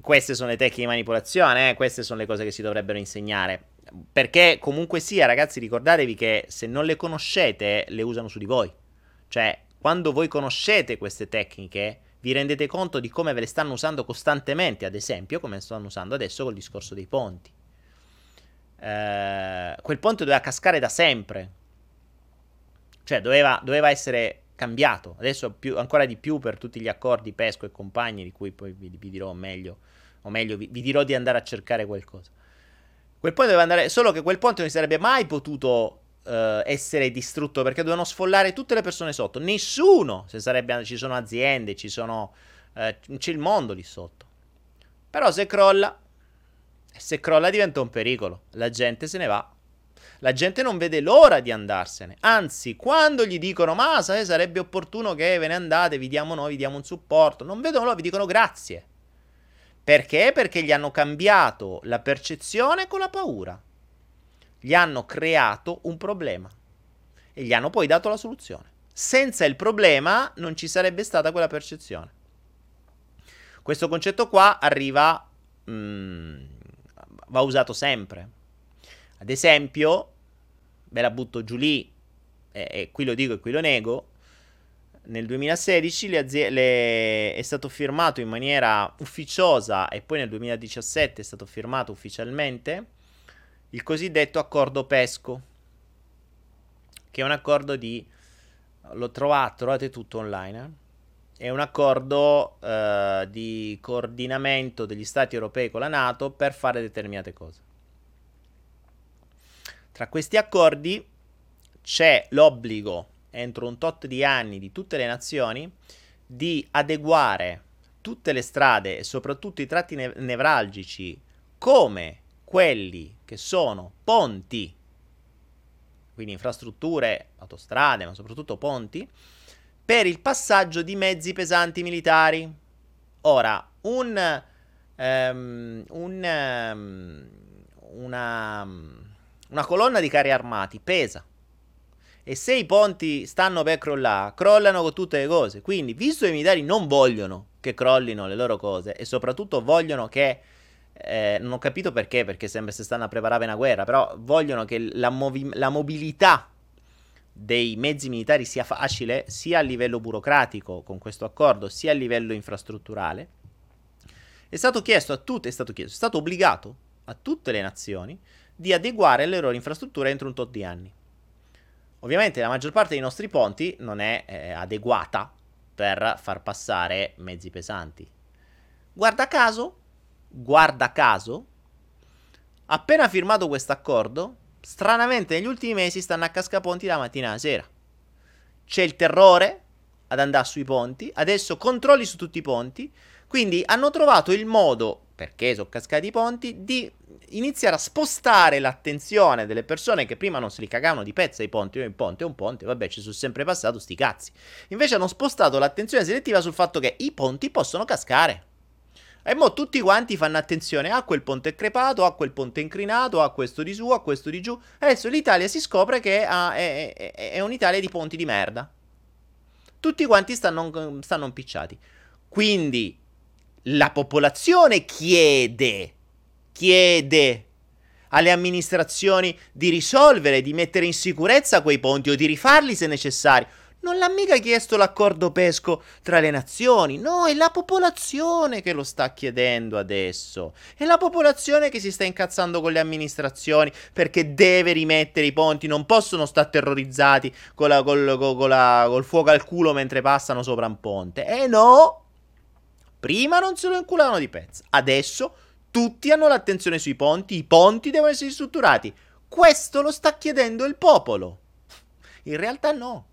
S1: queste sono le tecniche di manipolazione, eh? queste sono le cose che si dovrebbero insegnare. Perché comunque sia, ragazzi, ricordatevi che se non le conoscete, le usano su di voi. Cioè, quando voi conoscete queste tecniche, vi rendete conto di come ve le stanno usando costantemente, ad esempio, come stanno usando adesso col discorso dei ponti. Eh, quel ponte doveva cascare da sempre. Cioè, doveva, doveva essere cambiato. Adesso più, ancora di più per tutti gli accordi Pesco e compagni, di cui poi vi, vi dirò meglio, o meglio vi, vi, dirò di andare a cercare qualcosa. Quel ponte doveva andare, solo che quel ponte non si sarebbe mai potuto uh, essere distrutto perché dovevano sfollare tutte le persone sotto. Nessuno, se sarebbe, ci sono aziende, ci sono, uh, c'è il mondo lì sotto. Però se crolla, se crolla diventa un pericolo, la gente se ne va la gente non vede l'ora di andarsene. Anzi, quando gli dicono, ma sai, sarebbe opportuno che ve ne andate, vi diamo noi, vi diamo un supporto, non vedono l'ora, vi dicono grazie. Perché? Perché gli hanno cambiato la percezione con la paura. Gli hanno creato un problema e gli hanno poi dato la soluzione. Senza il problema non ci sarebbe stata quella percezione. Questo concetto qua arriva, mm, va usato sempre. Ad esempio, ve la butto giù lì, e, e qui lo dico e qui lo nego, nel 2016 le azie- le... è stato firmato in maniera ufficiosa e poi nel 2017 è stato firmato ufficialmente il cosiddetto accordo PESCO, che è un accordo di... lo trovate, trovate tutto online, eh? è un accordo uh, di coordinamento degli stati europei con la Nato per fare determinate cose. Tra questi accordi c'è l'obbligo, entro un tot di anni, di tutte le nazioni, di adeguare tutte le strade e soprattutto i tratti ne- nevralgici come quelli che sono ponti, quindi infrastrutture, autostrade, ma soprattutto ponti, per il passaggio di mezzi pesanti militari. Ora, un, um, un um, una una colonna di carri armati pesa. E se i ponti stanno per crollare, crollano con tutte le cose. Quindi, visto che i militari non vogliono che crollino le loro cose e soprattutto vogliono che eh, non ho capito perché, perché sembra se stanno a preparare una guerra, però vogliono che la, movi- la, mobilità dei mezzi militari sia facile sia a livello burocratico con questo accordo, sia a livello infrastrutturale. È stato chiesto a tutte, è stato chiesto, è stato obbligato a tutte le nazioni di adeguare le loro infrastrutture entro un tot di anni. Ovviamente la maggior parte dei nostri ponti non è eh, adeguata per far passare mezzi pesanti. Guarda caso, guarda caso, appena firmato questo accordo, stranamente negli ultimi mesi stanno a cascaponti la mattina alla sera. C'è il terrore ad andare sui ponti, adesso controlli su tutti i ponti, Quindi hanno trovato il modo, perché sono cascati i ponti, di iniziare a spostare l'attenzione delle persone che prima non se li cagavano di pezza i ponti, il ponte è un ponte, vabbè ci sono sempre passato sti cazzi. Invece hanno spostato l'attenzione selettiva sul fatto che i ponti possono cascare. E mo tutti quanti fanno attenzione a quel ponte crepato, a quel ponte incrinato, a questo di su, a questo di giù. Adesso l'Italia si scopre che è, è, è, è un'Italia di ponti di merda. Tutti quanti stanno, stanno impicciati. Quindi la popolazione chiede, chiede alle amministrazioni di risolvere, di mettere in sicurezza quei ponti o di rifarli se necessario. Non l'ha mica chiesto l'accordo pesco tra le nazioni, no, è la popolazione che lo sta chiedendo adesso. È la popolazione che si sta incazzando con le amministrazioni perché deve rimettere i ponti, non possono stare terrorizzati con, la, col, col, col, col fuoco al culo mentre passano sopra un ponte. Eh no! Prima non se lo inculavano di pezza, adesso tutti hanno l'attenzione sui ponti, i ponti devono essere strutturati. Questo lo sta chiedendo il popolo. In realtà no.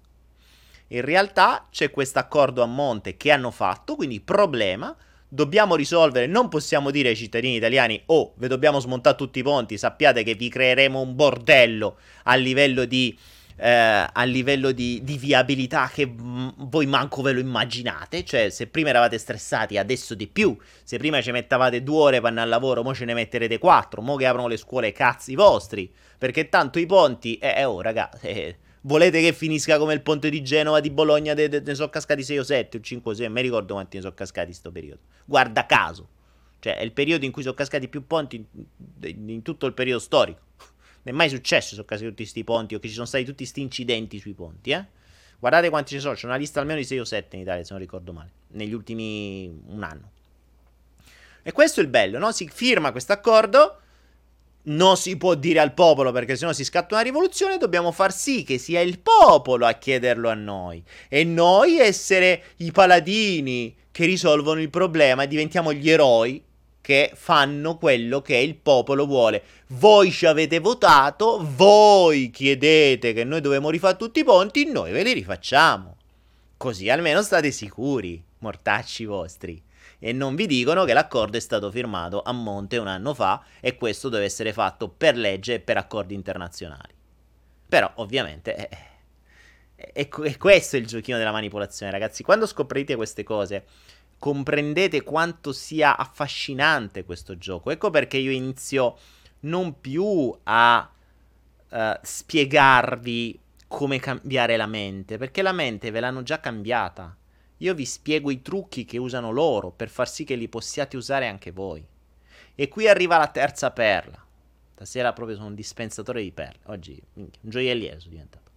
S1: In realtà c'è questo accordo a monte che hanno fatto, quindi problema, dobbiamo risolvere, non possiamo dire ai cittadini italiani oh, vi dobbiamo smontare tutti i ponti, sappiate che vi creeremo un bordello a livello di, eh, a livello di, di viabilità che m- voi manco ve lo immaginate, cioè se prima eravate stressati adesso di più, se prima ci mettavate due ore per andare al lavoro, mo ce ne metterete quattro, mo che aprono le scuole cazzi vostri, perché tanto i ponti, eh, eh oh ragazzi... Eh, Volete che finisca come il ponte di Genova, di Bologna, de, de, ne sono cascati 6 o 7 o 5 o 6, non mi ricordo quanti ne sono cascati in questo periodo. Guarda caso. Cioè, è il periodo in cui sono cascati più ponti in, in tutto il periodo storico. Non è mai successo sono cascati tutti questi ponti o che ci sono stati tutti questi incidenti sui ponti, eh? Guardate quanti ci sono, c'è una lista almeno di 6 o 7 in Italia, se non ricordo male, negli ultimi un anno. E questo è il bello, no? Si firma questo accordo non si può dire al popolo perché sennò si scatta una rivoluzione, dobbiamo far sì che sia il popolo a chiederlo a noi e noi essere i paladini che risolvono il problema e diventiamo gli eroi che fanno quello che il popolo vuole. Voi ci avete votato, voi chiedete che noi dobbiamo rifare tutti i ponti, noi ve li rifacciamo. Così almeno state sicuri, mortacci vostri e non vi dicono che l'accordo è stato firmato a monte un anno fa e questo deve essere fatto per legge e per accordi internazionali. Però ovviamente è, è, è questo il giochino della manipolazione, ragazzi. Quando scoprirete queste cose, comprendete quanto sia affascinante questo gioco. Ecco perché io inizio non più a uh, spiegarvi come cambiare la mente, perché la mente ve l'hanno già cambiata. Io vi spiego i trucchi che usano loro per far sì che li possiate usare anche voi. E qui arriva la terza perla. Stasera proprio sono un dispensatore di perle. Oggi, un gioielliere sono diventato.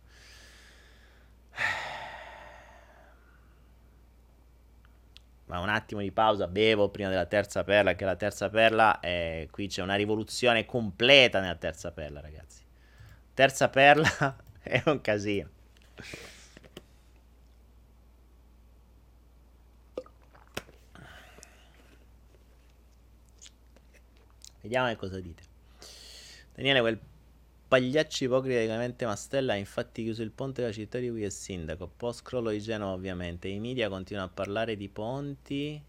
S1: Ma un attimo di pausa, bevo prima della terza perla, che la terza perla è... Qui c'è una rivoluzione completa nella terza perla, ragazzi. Terza perla è un casino. Vediamo cosa dite. Daniele, quel di Clemente Mastella ha infatti chiuso il ponte della città di cui è sindaco. Post crollo di Genova, ovviamente. I media continuano a parlare di ponti.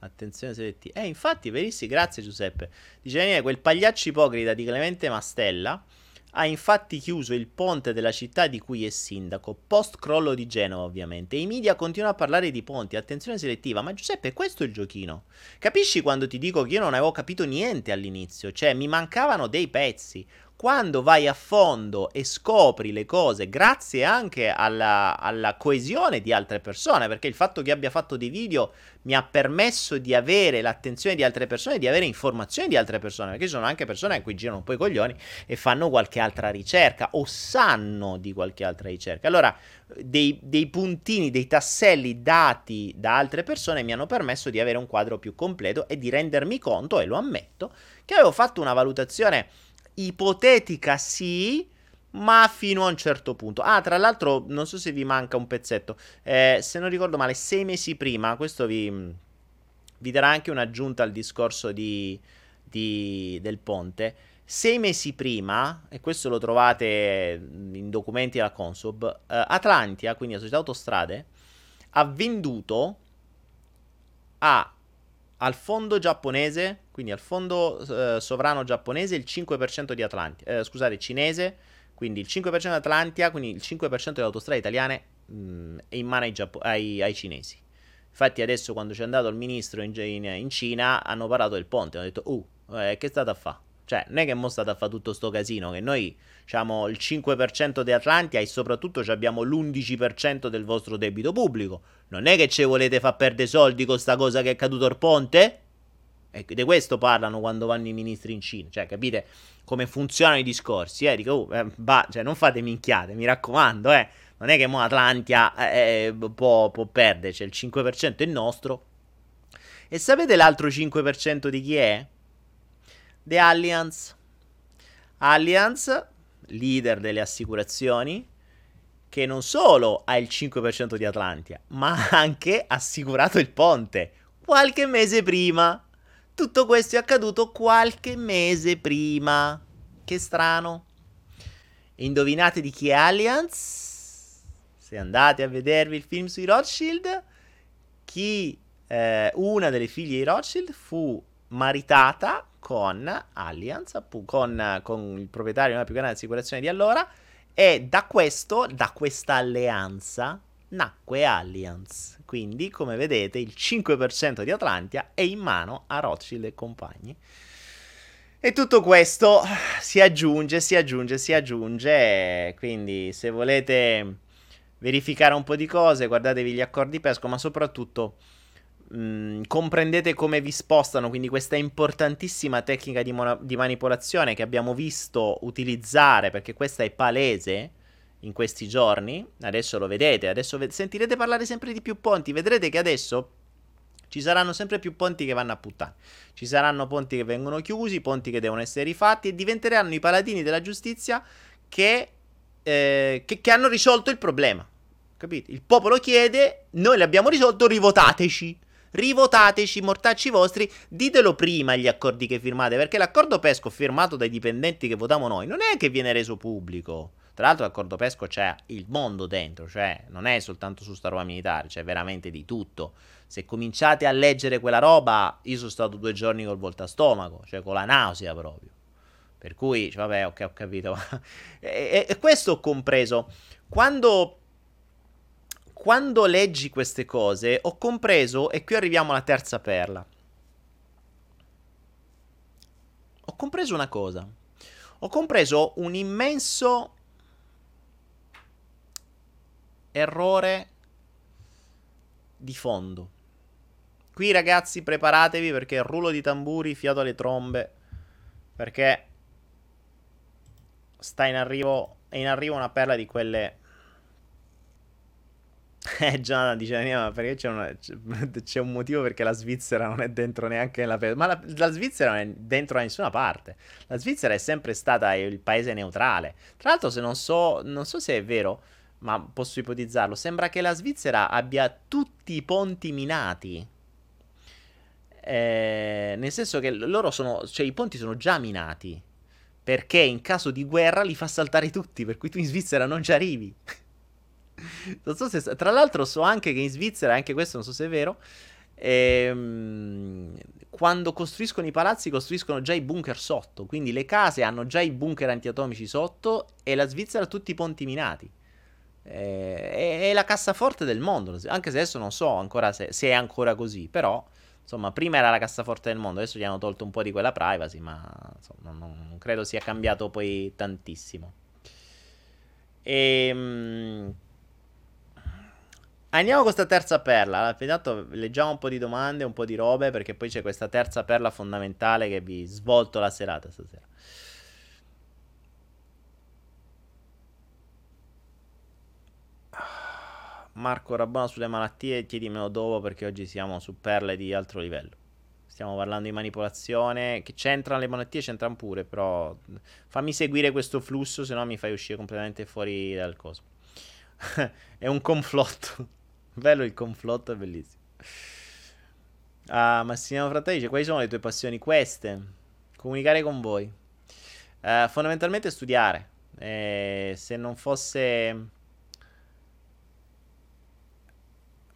S1: Attenzione selettiva. Eh, infatti, verissimo, grazie Giuseppe. Dice Daniele, quel pagliaccio ipocrita di Clemente Mastella ha infatti chiuso il ponte della città di cui è sindaco, post crollo di Genova ovviamente, i media continuano a parlare di ponti, attenzione selettiva, ma Giuseppe questo è il giochino. Capisci quando ti dico che io non avevo capito niente all'inizio, cioè mi mancavano dei pezzi, quando vai a fondo e scopri le cose, grazie anche alla, alla, coesione di altre persone, perché il fatto che abbia fatto dei video mi ha permesso di avere l'attenzione di altre persone, di avere informazioni di altre persone, perché ci sono anche persone a cui girano un po' i coglioni e fanno qualche altra ricerca o sanno di qualche altra ricerca. Allora, dei, dei puntini, dei tasselli dati da altre persone mi hanno permesso di avere un quadro più completo e di rendermi conto, e lo ammetto, che avevo fatto una valutazione ipotetica sì, ma fino a un certo punto. Ah, tra l'altro, non so se vi manca un pezzetto. Eh, se non ricordo male, sei mesi prima, questo vi, vi darà anche un'aggiunta al discorso di, di, del ponte. Sei mesi prima, e questo lo trovate in documenti della Consub, eh, Atlantia, quindi la società autostrade, ha venduto ha al fondo giapponese, quindi al fondo eh, sovrano giapponese, il 5% di Atlantia, eh, scusate, cinese, quindi il 5% di Atlantia, quindi il 5% delle autostrade italiane mh, mm, è in mano ai, Giappo- ai, ai, cinesi. Infatti adesso quando c'è andato il ministro in, in, in Cina hanno parlato del ponte, hanno detto, uh, eh, che è stato a fare? Cioè, non è che mo state a fare tutto sto casino, che noi abbiamo il 5% di Atlantia e soprattutto abbiamo l'11% del vostro debito pubblico. Non è che ci volete far perdere soldi con sta cosa che è caduto il ponte? E di questo parlano quando vanno i ministri in Cina. Cioè, capite come funzionano i discorsi? Eh? Dico, uh, eh, bah, cioè, non fate minchiate, mi raccomando, eh. Non è che mo Atlantia eh, eh può, può perderci, il 5% è nostro. E sapete l'altro 5% di chi è? The Allianz. Allianz, leader delle assicurazioni, che non solo ha il 5% di Atlantia, ma ha anche assicurato il ponte qualche mese prima. Tutto questo è accaduto qualche mese prima. Che strano. Indovinate di chi è Allianz? Se andate a vedervi il film sui Rothschild, chi eh, una delle figlie di Rothschild fu maritata con Allianz, appunto, con, con il proprietario della più grande assicurazione di allora, e da questo, da questa alleanza, nacque Allianz. Quindi, come vedete, il 5% di Atlantia è in mano a Rothschild e compagni. E tutto questo si aggiunge, si aggiunge, si aggiunge. Quindi, se volete verificare un po' di cose, guardatevi gli accordi pesco, ma soprattutto comprendete come vi spostano, quindi questa importantissima tecnica di, mo- di manipolazione che abbiamo visto utilizzare, perché questa è palese in questi giorni, adesso lo vedete, adesso ve- sentirete parlare sempre di più ponti, vedrete che adesso ci saranno sempre più ponti che vanno a puttane. Ci saranno ponti che vengono chiusi, ponti che devono essere rifatti e diventeranno i paladini della giustizia che, eh, che, che hanno risolto il problema. Capite? Il popolo chiede, noi l'abbiamo risolto, rivotateci rivotateci, mortacci vostri, ditelo prima gli accordi che firmate, perché l'accordo pesco firmato dai dipendenti che votiamo noi non è che viene reso pubblico. Tra l'altro l'accordo pesco c'è il mondo dentro, cioè non è soltanto su sta roba militare, c'è veramente di tutto. Se cominciate a leggere quella roba, io sono stato due giorni col voltastomaco, cioè con la nausea proprio. Per cui, cioè, vabbè, ok, ho capito. e, e, e questo ho compreso. Quando quando leggi queste cose ho compreso, e qui arriviamo alla terza perla. Ho compreso una cosa. Ho compreso un immenso errore di fondo. Qui ragazzi preparatevi perché rullo di tamburi, fiato alle trombe, perché sta in arrivo, è in arrivo una perla di quelle eh, Gianna dice, ma perché c'è, una, c'è, un motivo perché la Svizzera non è dentro neanche nella... Ma la, la, Svizzera non è dentro da nessuna parte. La Svizzera è sempre stata il paese neutrale. Tra l'altro, se non so, non so se è vero, ma posso ipotizzarlo, sembra che la Svizzera abbia tutti i ponti minati. Eh, nel senso che loro sono... Cioè, i ponti sono già minati. Perché in caso di guerra li fa saltare tutti, per cui tu in Svizzera non ci arrivi. so se, tra l'altro so anche che in Svizzera, anche questo non so se è vero, ehm, quando costruiscono i palazzi costruiscono già i bunker sotto, quindi le case hanno già i bunker antiatomici sotto e la Svizzera ha tutti i ponti minati. Eh, è, è, la cassaforte del mondo, anche se adesso non so ancora se, se, è ancora così, però insomma prima era la cassaforte del mondo, adesso gli hanno tolto un po' di quella privacy, ma insomma, non, non credo sia cambiato poi tantissimo. Ehm, Andiamo con questa terza perla. Intanto leggiamo un po' di domande, un po' di robe, perché poi c'è questa terza perla fondamentale che vi svolto la serata stasera. Marco Rabona sulle malattie, chiedimelo dopo perché oggi siamo su perle di altro livello. Stiamo parlando di manipolazione, che c'entrano le malattie, c'entrano pure, però fammi seguire questo flusso, se no mi fai uscire completamente fuori dal coso. È un conflotto. Bello il conflotto, è bellissimo. Ah, Fratelli dice, quali sono le tue passioni? Queste. Comunicare con voi. Uh, fondamentalmente studiare. Eh, se non fosse...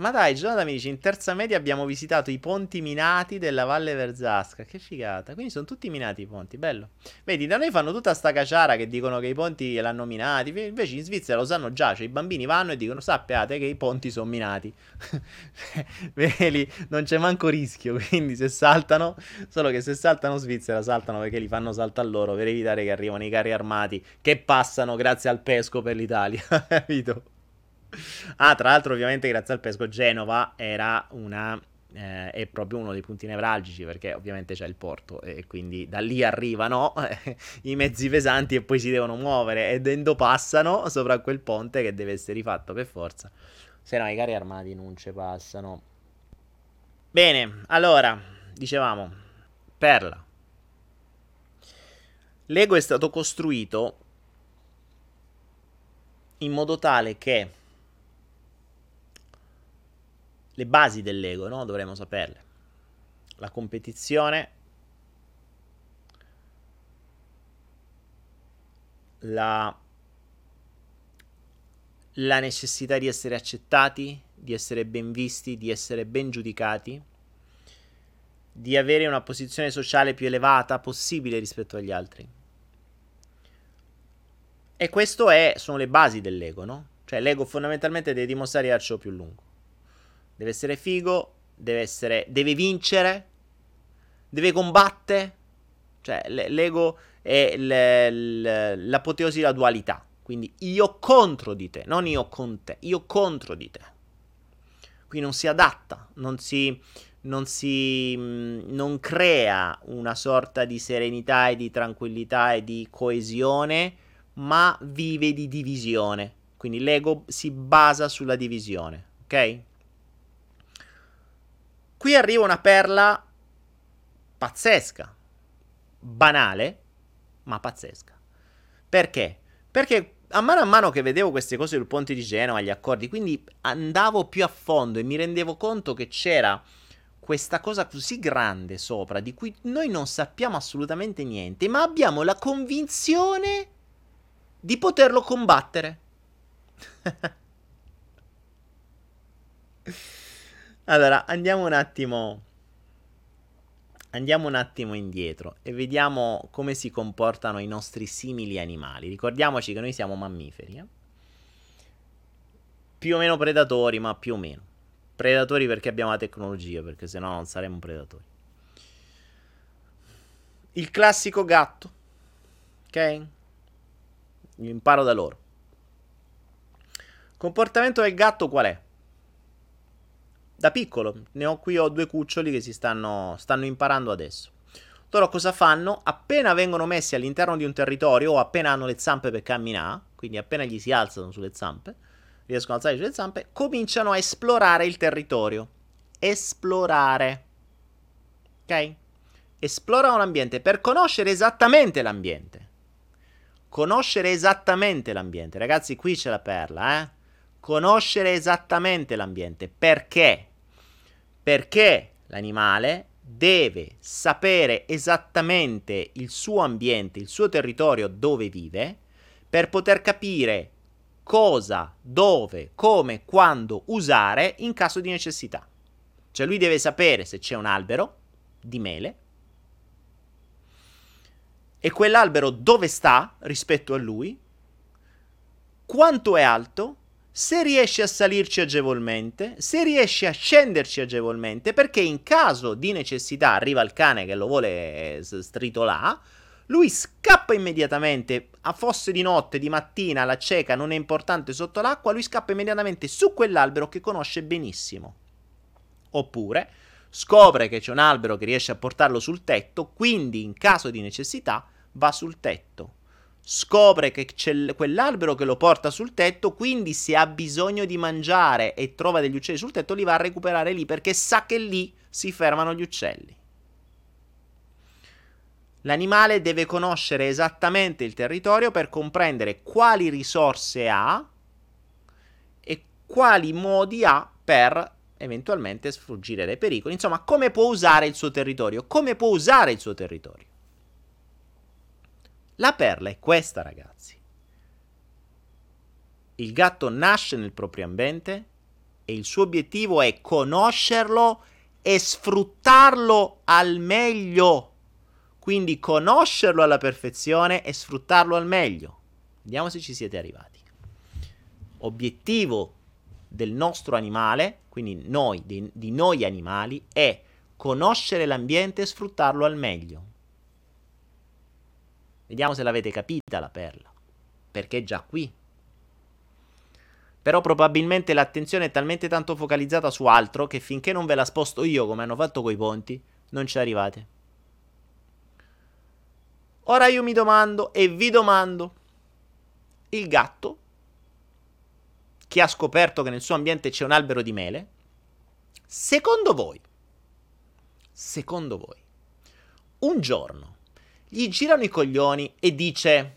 S1: Ma dai, Jonathan mi dice, in terza media abbiamo visitato i ponti minati della Valle Verzasca. Che figata. Quindi sono tutti minati i ponti, bello. Vedi, da noi fanno tutta sta caciara che dicono che i ponti l'hanno minati. Invece in Svizzera lo sanno già, cioè i bambini vanno e dicono, sappiate che i ponti sono minati. Vedi, non c'è manco rischio, quindi se saltano, solo che se saltano Svizzera, saltano perché li fanno saltare loro per evitare che arrivano i carri armati che passano grazie al pesco per l'Italia. Capito? Ah, tra l'altro, ovviamente, grazie al pesco, Genova era una. Eh, è proprio uno dei punti nevralgici perché ovviamente c'è il porto e quindi da lì arrivano eh, i mezzi pesanti e poi si devono muovere e dentro passano sopra quel ponte che deve essere rifatto per forza se no i carri armati non ci passano bene allora dicevamo perla Lego è stato costruito in modo tale che le basi dell'ego, no? Dovremmo saperle. La competizione, la, la necessità di essere accettati, di essere ben visti, di essere ben giudicati, di avere una posizione sociale più elevata possibile rispetto agli altri. E queste sono le basi dell'ego, no? Cioè l'ego fondamentalmente deve dimostrare di darci più lungo. Deve essere figo, deve, essere, deve vincere, deve combattere. Cioè, l'ego è l'apoteosi della dualità. Quindi io contro di te, non io con te, io contro di te. Qui non si adatta, non si, non si non crea una sorta di serenità e di tranquillità e di coesione, ma vive di divisione. Quindi l'ego si basa sulla divisione, ok? Qui arriva una perla pazzesca, banale, ma pazzesca. Perché? Perché a mano a mano che vedevo queste cose sul ponte di Genova, gli accordi, quindi andavo più a fondo e mi rendevo conto che c'era questa cosa così grande sopra di cui noi non sappiamo assolutamente niente, ma abbiamo la convinzione di poterlo combattere. Allora, andiamo un attimo. Andiamo un attimo indietro e vediamo come si comportano i nostri simili animali. Ricordiamoci che noi siamo mammiferi. Eh? Più o meno predatori, ma più o meno. Predatori perché abbiamo la tecnologia, perché sennò non saremmo predatori. Il classico gatto. Ok? Io imparo da loro. Comportamento del gatto qual è? Da piccolo. Ne ho qui ho due cuccioli che si stanno, stanno imparando adesso. Loro cosa fanno? Appena vengono messi all'interno di un territorio o appena hanno le zampe per camminare, quindi appena gli si alzano sulle zampe, riescono ad alzare sulle zampe, cominciano a esplorare il territorio. Esplorare. Ok? Esplorano l'ambiente per conoscere esattamente l'ambiente. Conoscere esattamente l'ambiente. Ragazzi, qui c'è la perla, eh? Conoscere esattamente l'ambiente. Perché? Perché l'animale deve sapere esattamente il suo ambiente, il suo territorio dove vive, per poter capire cosa, dove, come, quando usare in caso di necessità. Cioè lui deve sapere se c'è un albero di mele e quell'albero dove sta rispetto a lui, quanto è alto se riesci a salirci agevolmente, se riesci a scenderci agevolmente, perché in caso di necessità arriva il cane che lo vuole stritolare, lui scappa immediatamente, a fosse di notte, di mattina, la cieca non è importante sotto l'acqua, lui scappa immediatamente su quell'albero che conosce benissimo. Oppure scopre che c'è un albero che riesce a portarlo sul tetto, quindi in caso di necessità va sul tetto scopre che c'è quell'albero che lo porta sul tetto, quindi se ha bisogno di mangiare e trova degli uccelli sul tetto li va a recuperare lì perché sa che lì si fermano gli uccelli. L'animale deve conoscere esattamente il territorio per comprendere quali risorse ha e quali modi ha per eventualmente sfuggire dai pericoli. Insomma, come può usare il suo territorio? Come può usare il suo territorio? La perla è questa, ragazzi. Il gatto nasce nel proprio ambiente e il suo obiettivo è conoscerlo e sfruttarlo al meglio. Quindi conoscerlo alla perfezione e sfruttarlo al meglio. Vediamo se ci siete arrivati. Obiettivo del nostro animale, quindi noi, di, di noi animali, è conoscere l'ambiente e sfruttarlo al meglio. Vediamo se l'avete capita la perla, perché è già qui. Però probabilmente l'attenzione è talmente tanto focalizzata su altro che finché non ve la sposto io come hanno fatto coi ponti, non ci arrivate. Ora io mi domando e vi domando, il gatto che ha scoperto che nel suo ambiente c'è un albero di mele, secondo voi, secondo voi, un giorno gli girano i coglioni e dice,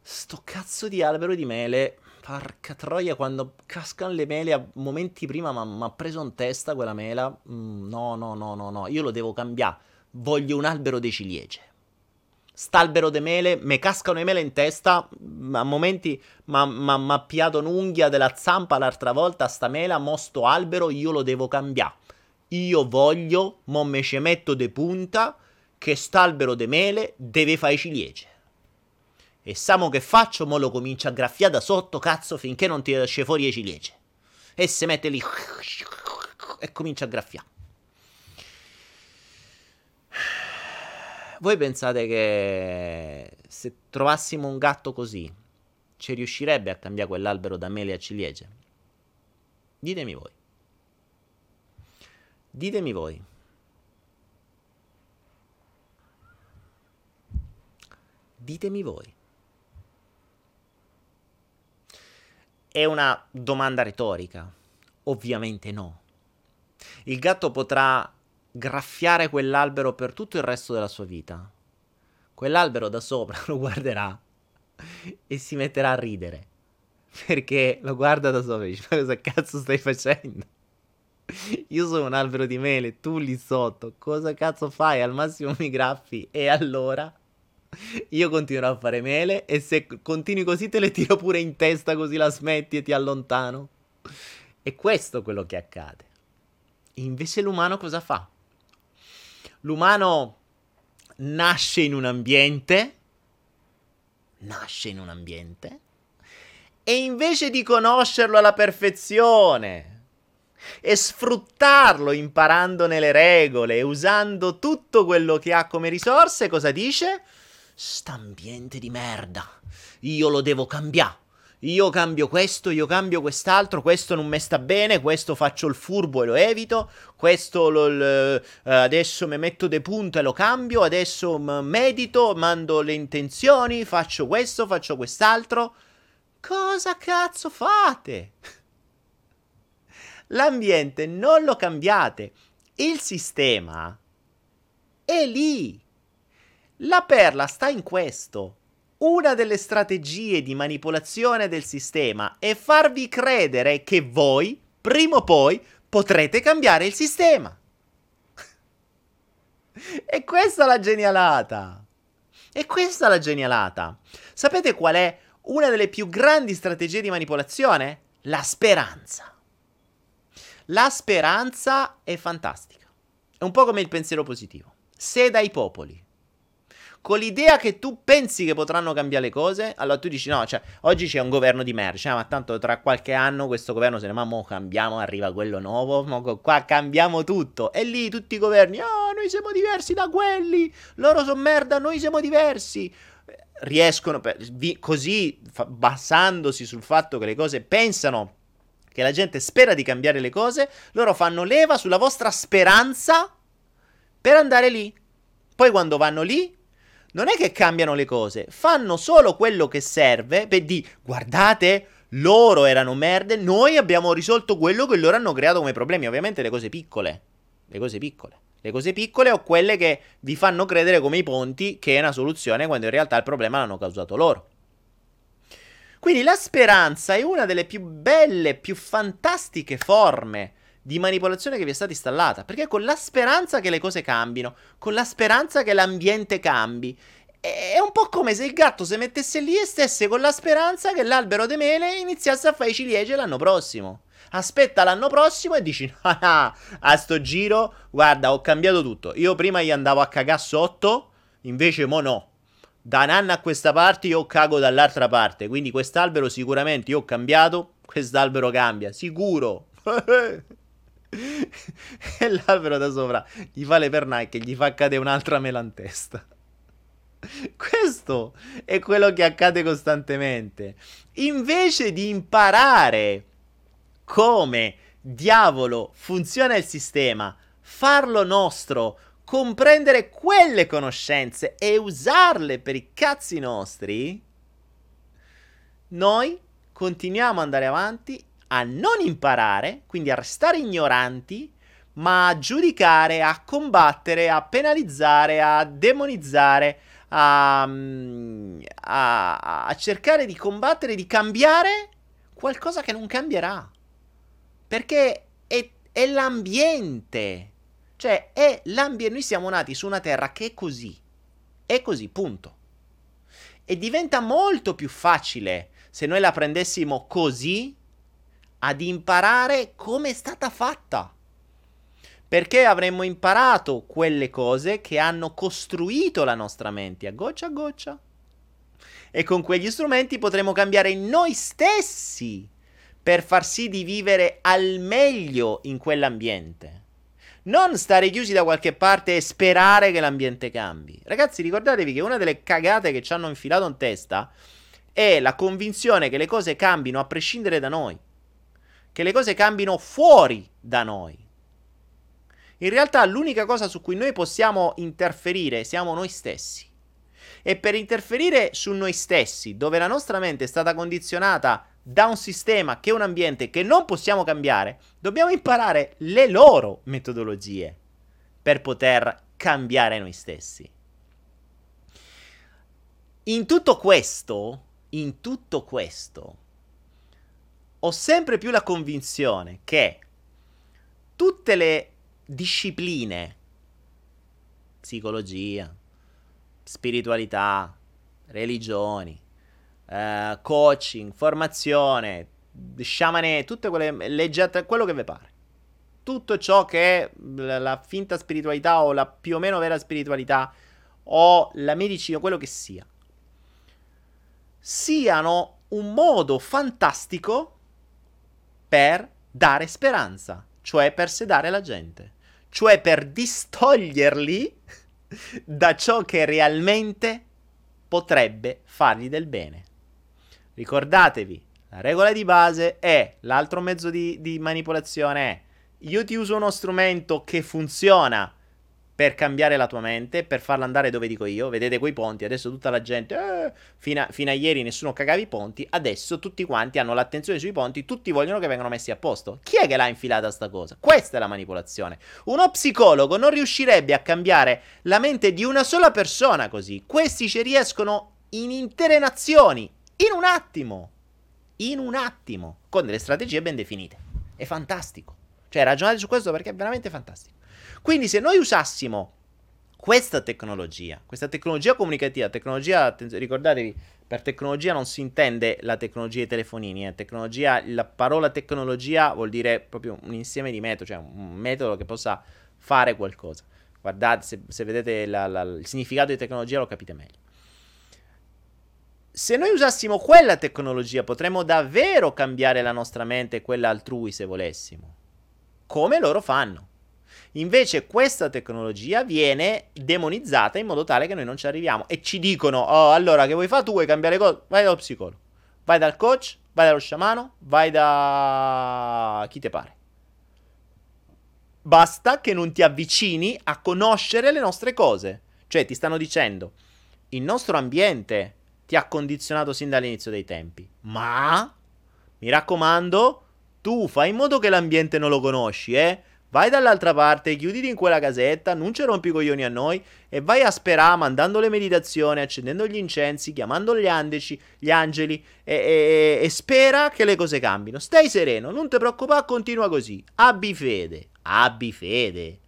S1: sto cazzo di albero di mele Porca troia, quando cascano le mele a momenti prima mi ha preso in testa quella mela. Mm, no, no, no, no, no, io lo devo cambiare. Voglio un albero di ciliegie. St'albero de mele, me cascano le mele in testa. A momenti mi ha piato un'unghia della zampa l'altra volta. Sta mela, mo sto albero, io lo devo cambiare. Io voglio, mo me ci metto de punta, che st'albero de mele deve fare ciliegie. E Samo che faccio? Mo lo comincia a graffiare da sotto, cazzo, finché non ti esce fuori le ciliegie. E si mette lì e comincia a graffiare. Voi pensate che se trovassimo un gatto così, ci riuscirebbe a cambiare quell'albero da mele a ciliegie? Ditemi voi. Ditemi voi. Ditemi voi. È una domanda retorica? Ovviamente no. Il gatto potrà graffiare quell'albero per tutto il resto della sua vita. Quell'albero da sopra lo guarderà e si metterà a ridere. Perché lo guarda da sopra e dice: Ma cosa cazzo stai facendo? Io sono un albero di mele, tu lì sotto, cosa cazzo fai? Al massimo mi graffi e allora io continuerò a fare mele e se continui così te le tiro pure in testa così la smetti e ti allontano. E questo è quello che accade. Invece l'umano cosa fa? L'umano nasce in un ambiente, nasce in un ambiente, e invece di conoscerlo alla perfezione e sfruttarlo imparandone le regole e usando tutto quello che ha come risorse, cosa dice? St'ambiente di merda. Io lo devo cambiare. Io cambio questo, io cambio quest'altro, questo non mi sta bene, questo faccio il furbo e lo evito, questo lo, l, uh, adesso mi metto de punto e lo cambio, adesso medito, mando le intenzioni, faccio questo, faccio quest'altro. Cosa cazzo fate? L'ambiente non lo cambiate, il sistema è lì. La perla sta in questo. Una delle strategie di manipolazione del sistema è farvi credere che voi, prima o poi, potrete cambiare il sistema. e questa è la genialata. E questa è la genialata. Sapete qual è una delle più grandi strategie di manipolazione? La speranza. La speranza è fantastica. È un po' come il pensiero positivo. Se dai popoli con l'idea che tu pensi che potranno cambiare le cose, allora tu dici no, cioè oggi c'è un governo di merce, cioè, ma tanto tra qualche anno questo governo se ne va, mo cambiamo, arriva quello nuovo, mo qua cambiamo tutto. E lì tutti i governi, oh, noi siamo diversi da quelli, loro sono merda, noi siamo diversi. Riescono, per, vi, così, fa, basandosi sul fatto che le cose pensano che la gente spera di cambiare le cose, loro fanno leva sulla vostra speranza per andare lì. Poi quando vanno lì, non è che cambiano le cose, fanno solo quello che serve per dire guardate, loro erano merde, noi abbiamo risolto quello che loro hanno creato come problemi, ovviamente le cose piccole, le cose piccole. Le cose piccole o quelle che vi fanno credere come i ponti che è una soluzione quando in realtà il problema l'hanno causato loro. Quindi la speranza è una delle più belle, più fantastiche forme di manipolazione che vi è stata installata. Perché con la speranza che le cose cambino, con la speranza che l'ambiente cambi, è un po' come se il gatto si mettesse lì e stesse con la speranza che l'albero de mele iniziasse a fare i ciliegie l'anno prossimo. Aspetta l'anno prossimo e dici: ah, a sto giro, guarda, ho cambiato tutto. Io prima gli andavo a cagare sotto, invece mo no. Da un anno a questa parte io cago dall'altra parte. Quindi quest'albero sicuramente io ho cambiato, quest'albero cambia, sicuro. e l'albero da sopra gli fa le pernacche e gli fa cadere un'altra mela in testa. Questo è quello che accade costantemente. Invece di imparare come diavolo funziona il sistema, farlo nostro, comprendere quelle conoscenze e usarle per i cazzi nostri, noi continuiamo ad andare avanti a non imparare, quindi a restare ignoranti, ma a giudicare, a combattere, a penalizzare, a demonizzare, a, a, a cercare di combattere, di cambiare qualcosa che non cambierà. Perché è, è l'ambiente. Cioè, è l'ambiente. Noi siamo nati su una terra che è così. È così, punto. E diventa molto più facile se noi la prendessimo così ad imparare come è stata fatta. Perché avremmo imparato quelle cose che hanno costruito la nostra mente a goccia a goccia. E con quegli strumenti potremo cambiare noi stessi per far sì di vivere al meglio in quell'ambiente. Non stare chiusi da qualche parte e sperare che l'ambiente cambi. Ragazzi, ricordatevi che una delle cagate che ci hanno infilato in testa è la convinzione che le cose cambino a prescindere da noi che le cose cambino fuori da noi. In realtà l'unica cosa su cui noi possiamo interferire siamo noi stessi. E per interferire su noi stessi, dove la nostra mente è stata condizionata da un sistema che è un ambiente che non possiamo cambiare, dobbiamo imparare le loro metodologie per poter cambiare noi stessi. In tutto questo, in tutto questo, ho sempre più la convinzione che tutte le discipline, psicologia, spiritualità, religioni, eh, coaching, formazione, sciamane, tutte quelle, leggete quello che vi pare. Tutto ciò che è la, finta spiritualità o la più o meno vera spiritualità o la medicina, quello che sia, siano un modo fantastico per dare speranza, cioè per sedare la gente, cioè per distoglierli da ciò che realmente potrebbe fargli del bene. Ricordatevi, la regola di base è, l'altro mezzo di, di manipolazione è, io ti uso uno strumento che funziona per cambiare la tua mente, per farla andare dove dico io. Vedete quei ponti, adesso tutta la gente, eh, fino, a, fino, a, ieri nessuno cagava i ponti, adesso tutti quanti hanno l'attenzione sui ponti, tutti vogliono che vengano messi a posto. Chi è che l'ha infilata sta cosa? Questa è la manipolazione. Uno psicologo non riuscirebbe a cambiare la mente di una sola persona così. Questi ci riescono in intere nazioni, in un attimo. In un attimo, con delle strategie ben definite. È fantastico. Cioè, ragionate su questo perché è veramente fantastico. Quindi se noi usassimo questa tecnologia, questa tecnologia comunicativa, tecnologia, ricordatevi, per tecnologia non si intende la tecnologia dei telefonini, eh. tecnologia, la parola tecnologia vuol dire proprio un insieme di metodi, cioè un metodo che possa fare qualcosa. Guardate, se, se vedete la, la, il significato di tecnologia lo capite meglio. Se noi usassimo quella tecnologia potremmo davvero cambiare la nostra mente e quella altrui se volessimo. Come loro fanno. Invece questa tecnologia viene demonizzata in modo tale che noi non ci arriviamo e ci dicono, oh allora che vuoi fare tu, vuoi cambiare cose, vai dallo psicologo, vai dal coach, vai dallo sciamano, vai da chi te pare. Basta che non ti avvicini a conoscere le nostre cose. Cioè ti stanno dicendo, il nostro ambiente ti ha condizionato sin dall'inizio dei tempi, ma mi raccomando, tu fai in modo che l'ambiente non lo conosci, eh? Vai dall'altra parte, chiuditi in quella casetta, non ci rompi i coglioni a noi e vai a sperare mandando le meditazioni, accendendo gli incensi, chiamando gli, andeci, gli angeli e, e, e, spera che le cose cambino. Stai sereno, non ti preoccupare, continua così. Abbi fede, abbi fede.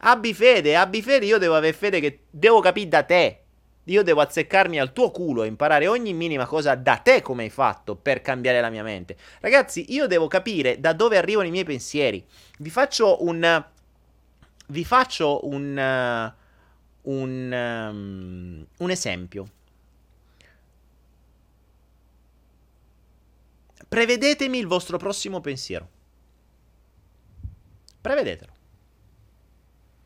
S1: Abbi fede, abbi fede, io devo avere fede che devo capire da te. Io devo azzeccarmi al tuo culo e imparare ogni minima cosa da te come hai fatto per cambiare la mia mente. Ragazzi, io devo capire da dove arrivano i miei pensieri. Vi faccio un... Vi faccio un... Un, um, un esempio. Prevedetemi il vostro prossimo pensiero. Prevedetelo.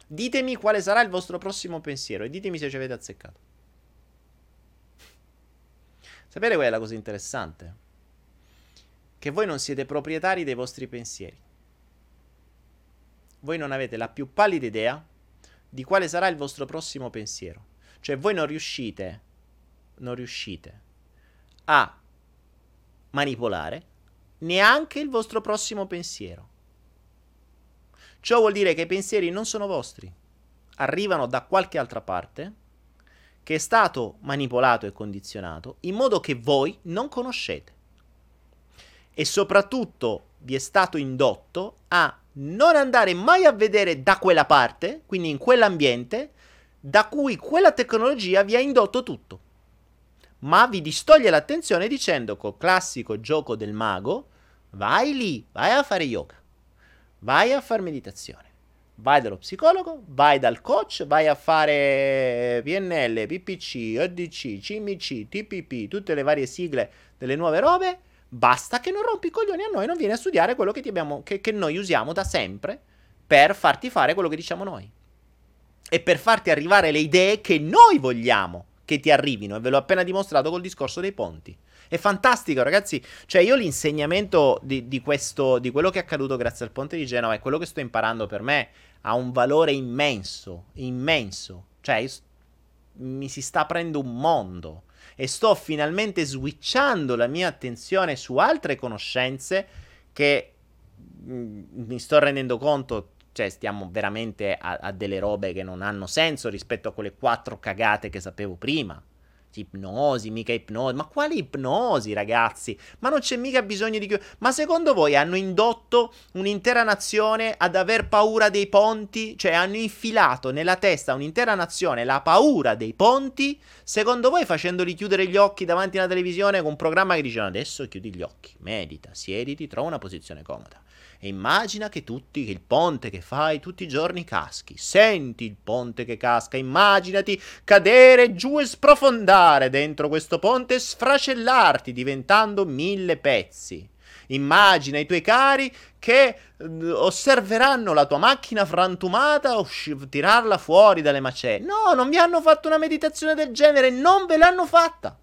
S1: Ditemi quale sarà il vostro prossimo pensiero e ditemi se ci avete azzeccato. Sapete qual è la cosa interessante? Che voi non siete proprietari dei vostri pensieri. Voi non avete la più pallida idea di quale sarà il vostro prossimo pensiero. Cioè voi non riuscite, non riuscite a manipolare neanche il vostro prossimo pensiero. Ciò vuol dire che i pensieri non sono vostri, arrivano da qualche altra parte che è stato manipolato e condizionato in modo che voi non conoscete. E soprattutto vi è stato indotto a non andare mai a vedere da quella parte, quindi in quell'ambiente, da cui quella tecnologia vi ha indotto tutto. Ma vi distoglie l'attenzione dicendo col classico gioco del mago, vai lì, vai a fare yoga vai a fare meditazione. Vai dallo psicologo, vai dal coach, vai a fare PNL, PPC, ODC, CMC, TPP, tutte le varie sigle delle nuove robe. Basta che non rompi i coglioni a noi, non vieni a studiare quello che, abbiamo, che, che noi usiamo da sempre per farti fare quello che diciamo noi. E per farti arrivare le idee che noi vogliamo che ti arrivino. E ve l'ho appena dimostrato col discorso dei ponti. È fantastico, ragazzi. Cioè, io l'insegnamento di, di, questo, di quello che è accaduto grazie al ponte di Genova e quello che sto imparando per me ha un valore immenso, immenso. Cioè, mi si sta aprendo un mondo e sto finalmente switchando la mia attenzione su altre conoscenze che mh, mm, mi sto rendendo conto cioè stiamo veramente a, a, delle robe che non hanno senso rispetto a quelle quattro cagate che sapevo prima ipnosi, mica ipnosi. Ma quali ipnosi, ragazzi? Ma non c'è mica bisogno di... Ma secondo voi hanno indotto un'intera nazione ad aver paura dei ponti? Cioè hanno infilato nella testa un'intera nazione la paura dei ponti? Secondo voi facendoli chiudere gli occhi davanti alla televisione con un programma che dice adesso chiudi gli occhi, medita, siediti, trova una posizione comoda. E immagina che tutti, il ponte che fai tutti i giorni caschi. Senti il ponte che casca, immaginati cadere giù e sprofondare dentro questo ponte e sfracellarti diventando mille pezzi. Immagina i tuoi cari che uh, osserveranno la tua macchina frantumata o tirarla fuori dalle macerie. No, non vi hanno fatto una meditazione del genere, non ve l'hanno fatta.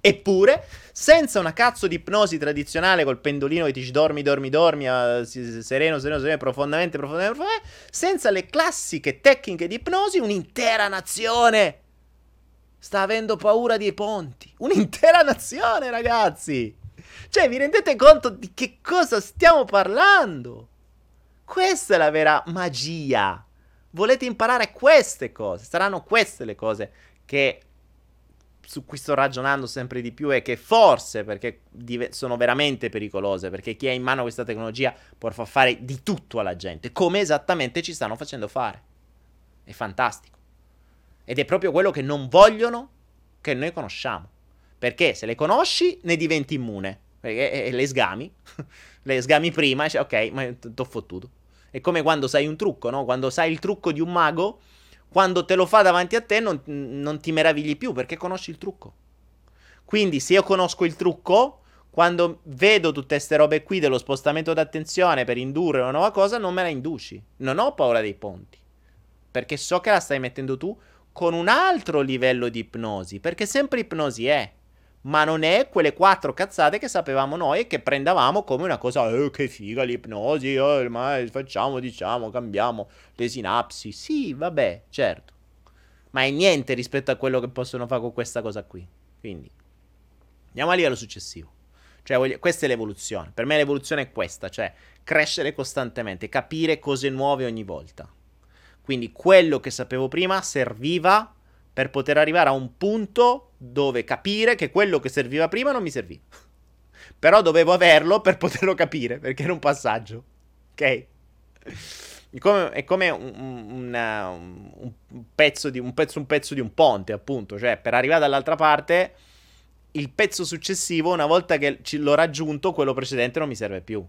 S1: Eppure, senza una cazzo di ipnosi tradizionale col pendolino che dici dormi, dormi, dormi, uh, sereno, sereno, sereno, profondamente, profondamente, profondamente, senza le classiche tecniche di ipnosi, un'intera nazione sta avendo paura dei ponti. Un'intera nazione, ragazzi! Cioè, vi rendete conto di che cosa stiamo parlando? Questa è la vera magia. Volete imparare queste cose? Saranno queste le cose che su cui sto ragionando sempre di più è che forse, perché div- sono veramente pericolose, perché chi ha in mano questa tecnologia può far fare di tutto alla gente, come esattamente ci stanno facendo fare. È fantastico. Ed è proprio quello che non vogliono che noi conosciamo. Perché se le conosci ne diventi immune. Eh, le sgami. le sgami prima e dici, ok, ma t'ho fottuto. È come quando sai un trucco, no? Quando sai il trucco di un mago quando te lo fa davanti a te non, non ti meravigli più perché conosci il trucco. Quindi se io conosco il trucco, quando vedo tutte queste robe qui dello spostamento d'attenzione per indurre una nuova cosa, non me la induci. Non ho paura dei ponti. Perché so che la stai mettendo tu con un altro livello di ipnosi. Perché sempre ipnosi è ma non è quelle quattro cazzate che sapevamo noi e che prendavamo come una cosa, eh, che figa l'ipnosi, eh, ma facciamo, diciamo, cambiamo le sinapsi. Sì, vabbè, certo. Ma è niente rispetto a quello che possono fare con questa cosa qui. Quindi, andiamo a livello successivo. Cioè, questa è l'evoluzione. Per me l'evoluzione è questa, cioè crescere costantemente, capire cose nuove ogni volta. Quindi quello che sapevo prima serviva per poter arrivare a un punto dove capire che quello che serviva prima non mi serviva. Però dovevo averlo per poterlo capire, perché era un passaggio. Ok? È come, è come un, una, un, pezzo di, un, pezzo, un pezzo di un ponte, appunto. Cioè, per arrivare dall'altra parte, il pezzo successivo, una volta che l'ho raggiunto, quello precedente non mi serve più.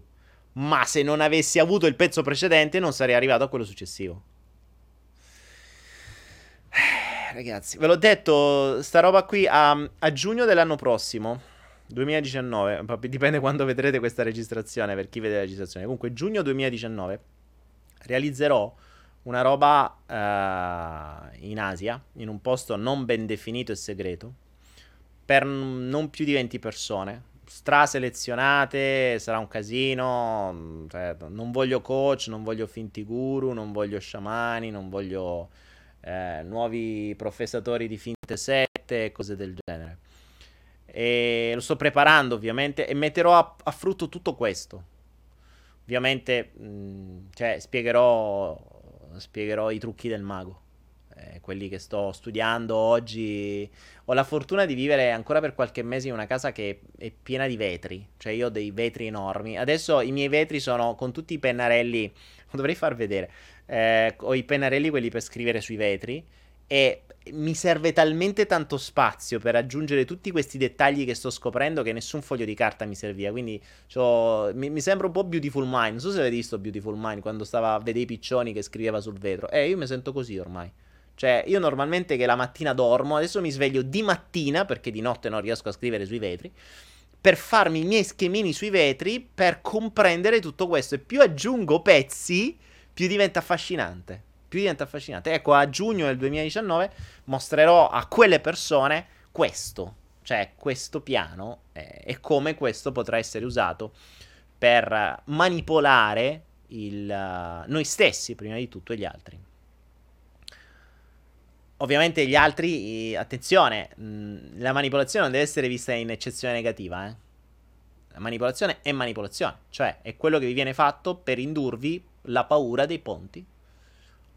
S1: Ma se non avessi avuto il pezzo precedente, non sarei arrivato a quello successivo. Eh, ragazzi, ve l'ho detto, sta roba qui a, a giugno dell'anno prossimo 2019, dipende quando vedrete questa registrazione, per chi vede la registrazione. Comunque, giugno 2019 realizzerò una roba uh, in Asia, in un posto non ben definito e segreto, per non più di 20 persone, straselezionate, sarà un casino, cioè, non voglio coach, non voglio finti guru, non voglio sciamani, non voglio eh, nuovi professatori di finte sette e cose del genere. E lo sto preparando ovviamente e metterò a, a frutto tutto questo. Ovviamente, mh, cioè, spiegherò, spiegherò i trucchi del mago. Eh, quelli che sto studiando oggi. Ho la fortuna di vivere ancora per qualche mese in una casa che è piena di vetri. Cioè, io ho dei vetri enormi. Adesso i miei vetri sono con tutti i pennarelli. Lo dovrei far vedere. Eh, ho i pennarelli, quelli per scrivere sui vetri. E mi serve talmente tanto spazio per aggiungere tutti questi dettagli che sto scoprendo che nessun foglio di carta mi serviva. Quindi mi, mi, sembra un po' Beautiful Mind. Non so se avete visto Beautiful Mind quando stava a vedere i piccioni che scriveva sul vetro. Eh, io mi sento così ormai. Cioè, io normalmente che la mattina dormo, adesso mi sveglio di mattina perché di notte non riesco a scrivere sui vetri. Per farmi i miei schemini sui vetri per comprendere tutto questo. E più aggiungo pezzi, più diventa affascinante più diventa affascinante. Ecco, a giugno del 2019 mostrerò a quelle persone questo, cioè questo piano eh, e come questo potrà essere usato per manipolare il, uh, noi stessi, prima di tutto, e gli altri. Ovviamente gli altri, attenzione, mh, la manipolazione non deve essere vista in eccezione negativa, eh. La manipolazione è manipolazione, cioè è quello che vi viene fatto per indurvi la paura dei ponti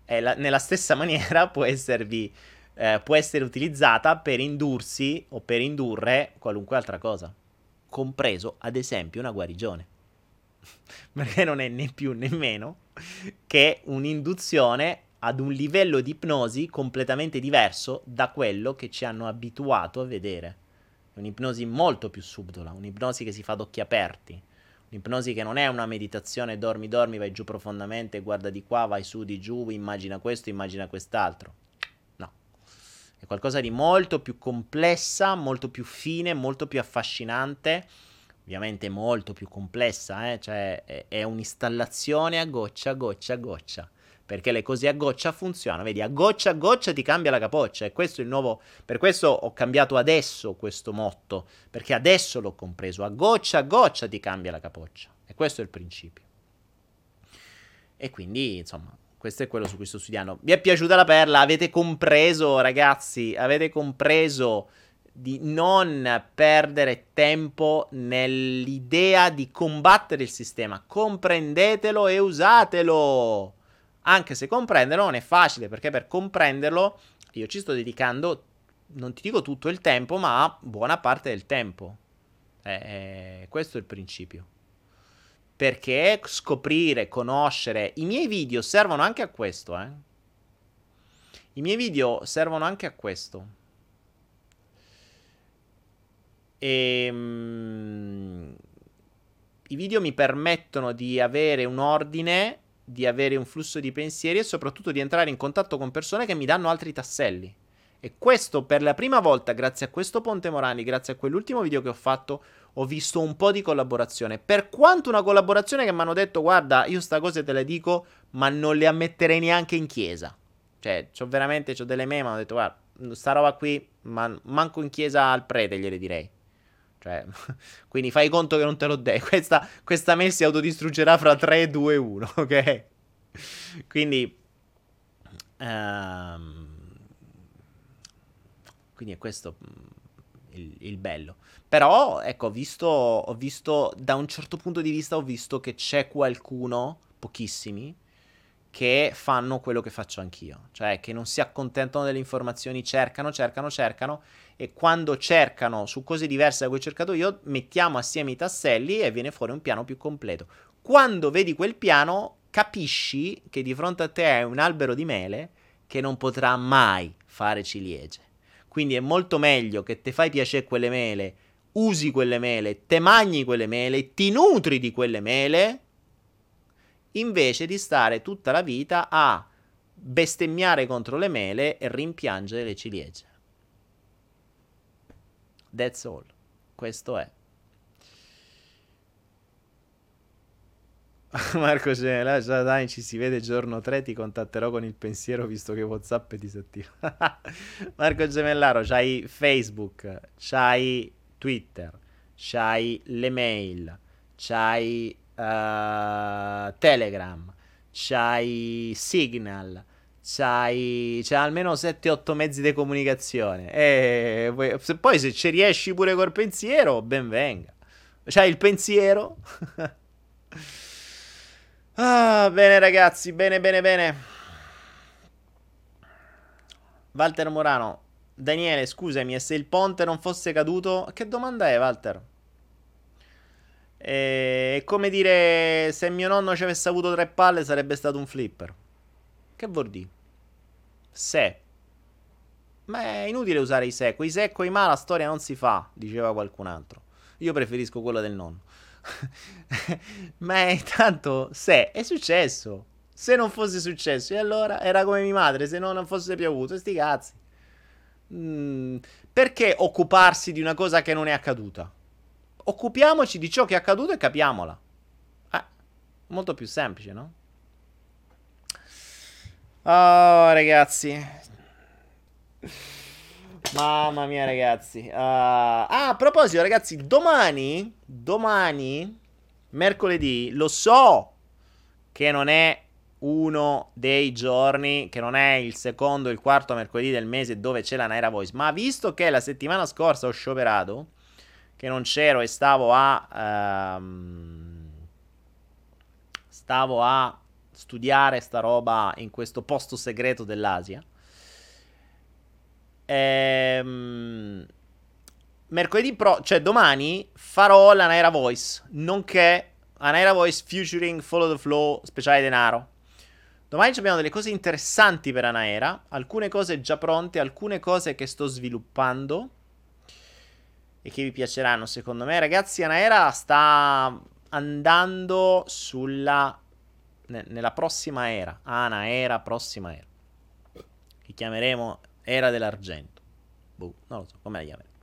S1: la, nella stessa maniera può, esservi, eh, può essere utilizzata per indursi o per indurre qualunque altra cosa, compreso ad esempio una guarigione. Perché non è né più né meno che un'induzione ad un livello di ipnosi completamente diverso da quello che ci hanno abituato a vedere. Un'ipnosi molto più subdola, un'ipnosi che si fa ad occhi aperti, L'ipnosi che non è una meditazione, dormi, dormi, vai giù profondamente, guarda di qua, vai su, di giù, immagina questo, immagina quest'altro. No. È qualcosa di molto più complessa, molto più fine, molto più affascinante. Ovviamente molto più complessa, eh? cioè è, un'installazione a goccia, goccia, goccia perché le cose a goccia funzionano. Vedi, a goccia a goccia ti cambia la capoccia. E questo è il nuovo. Per questo ho cambiato adesso questo motto. Perché adesso l'ho compreso. A goccia a goccia ti cambia la capoccia. E questo è il principio. E quindi, insomma, questo è quello su cui sto studiando. Vi è piaciuta la perla? Avete compreso, ragazzi? Avete compreso di non perdere tempo nell'idea di combattere il sistema. Comprendetelo e usatelo. Anche se comprenderlo non è facile, perché per comprenderlo io ci sto dedicando, non ti dico tutto il tempo, ma buona parte del tempo. Eh, questo è il principio. Perché scoprire, conoscere, i miei video servono anche a questo, eh. I miei video servono anche a questo. E, mm, I video mi permettono di avere un ordine di avere un flusso di pensieri e soprattutto di entrare in contatto con persone che mi danno altri tasselli. E questo per la prima volta, grazie a questo Ponte Morani, grazie a quell'ultimo video che ho fatto, ho visto un po' di collaborazione. Per quanto una collaborazione che mi hanno detto, guarda, io sta cosa te le dico, ma non le ammetterei neanche in chiesa. Cioè, c'ho veramente, c'ho delle meme, hanno detto, guarda, sta roba qui, ma manco in chiesa al prete gliele direi. Cioè, quindi fai conto che non te l'ho detto. Questa, questa mail si autodistruggerà fra 3, 2, 1, ok? Quindi... Um, quindi è questo mm, il, il, bello. Però, ecco, ho visto, ho visto, da un certo punto di vista, ho visto che c'è qualcuno, pochissimi, che fanno quello che faccio anch'io. Cioè, che non si accontentano delle informazioni, cercano, cercano, cercano e quando cercano su cose diverse da cui ho cercato io, mettiamo assieme i tasselli e viene fuori un piano più completo. Quando vedi quel piano, capisci che di fronte a te hai un albero di mele che non potrà mai fare ciliegie. Quindi è molto meglio che ti fai piacere quelle mele, usi quelle mele, te mangi quelle mele, ti nutri di quelle mele, invece di stare tutta la vita a bestemmiare contro le mele e rimpiangere le ciliegie. That's all. Questo è. Marco Gemella, già dai, ci si vede giorno 3, ti contatterò con il pensiero visto che Whatsapp è disattivo. Marco Gemellaro, c'hai Facebook, c'hai Twitter, c'hai le mail, c'hai uh, Telegram, c'hai Signal, c'hai, c'hai almeno 7-8 mezzi di comunicazione. E poi se ci riesci pure col pensiero, ben venga. C'hai il pensiero. ah, bene ragazzi, bene, bene, bene. Walter Morano, Daniele, scusami, e se il ponte non fosse caduto, che domanda è, Walter? È come dire, se mio nonno ci avesse avuto tre palle sarebbe stato un flipper. Che vuol dire? Se. Ma è inutile usare i se. Quei se e quei ma la storia non si fa, diceva qualcun altro. Io preferisco quello del nonno. ma è tanto se è successo. Se non fosse successo, e allora era come mia madre, se non fosse piovuto, sti cazzi. Mm, perché occuparsi di una cosa che non è accaduta? Occupiamoci di ciò che è accaduto e capiamola. Eh, molto più semplice, no? Oh, ragazzi. Mamma mia, ragazzi. Uh, ah, a proposito, ragazzi, domani, domani, mercoledì, lo so che non è uno dei giorni, che non è il secondo il quarto mercoledì del mese dove c'è la Naira Voice, ma visto che la settimana scorsa ho scioperato, che non c'ero e stavo a... Um, stavo a studiare sta roba in questo posto segreto dell'Asia. Ehm, mercoledì pro, cioè domani farò la Naira Voice, nonché la Naira Voice featuring Follow the Flow speciale denaro. Domani abbiamo delle cose interessanti per Anaera, alcune cose già pronte, alcune cose che sto sviluppando e che vi piaceranno secondo me. Ragazzi, Anaera sta andando sulla nella prossima era, Ana era, prossima era, che chiameremo era dell'argento. Boh, non lo so, come la chiameremo.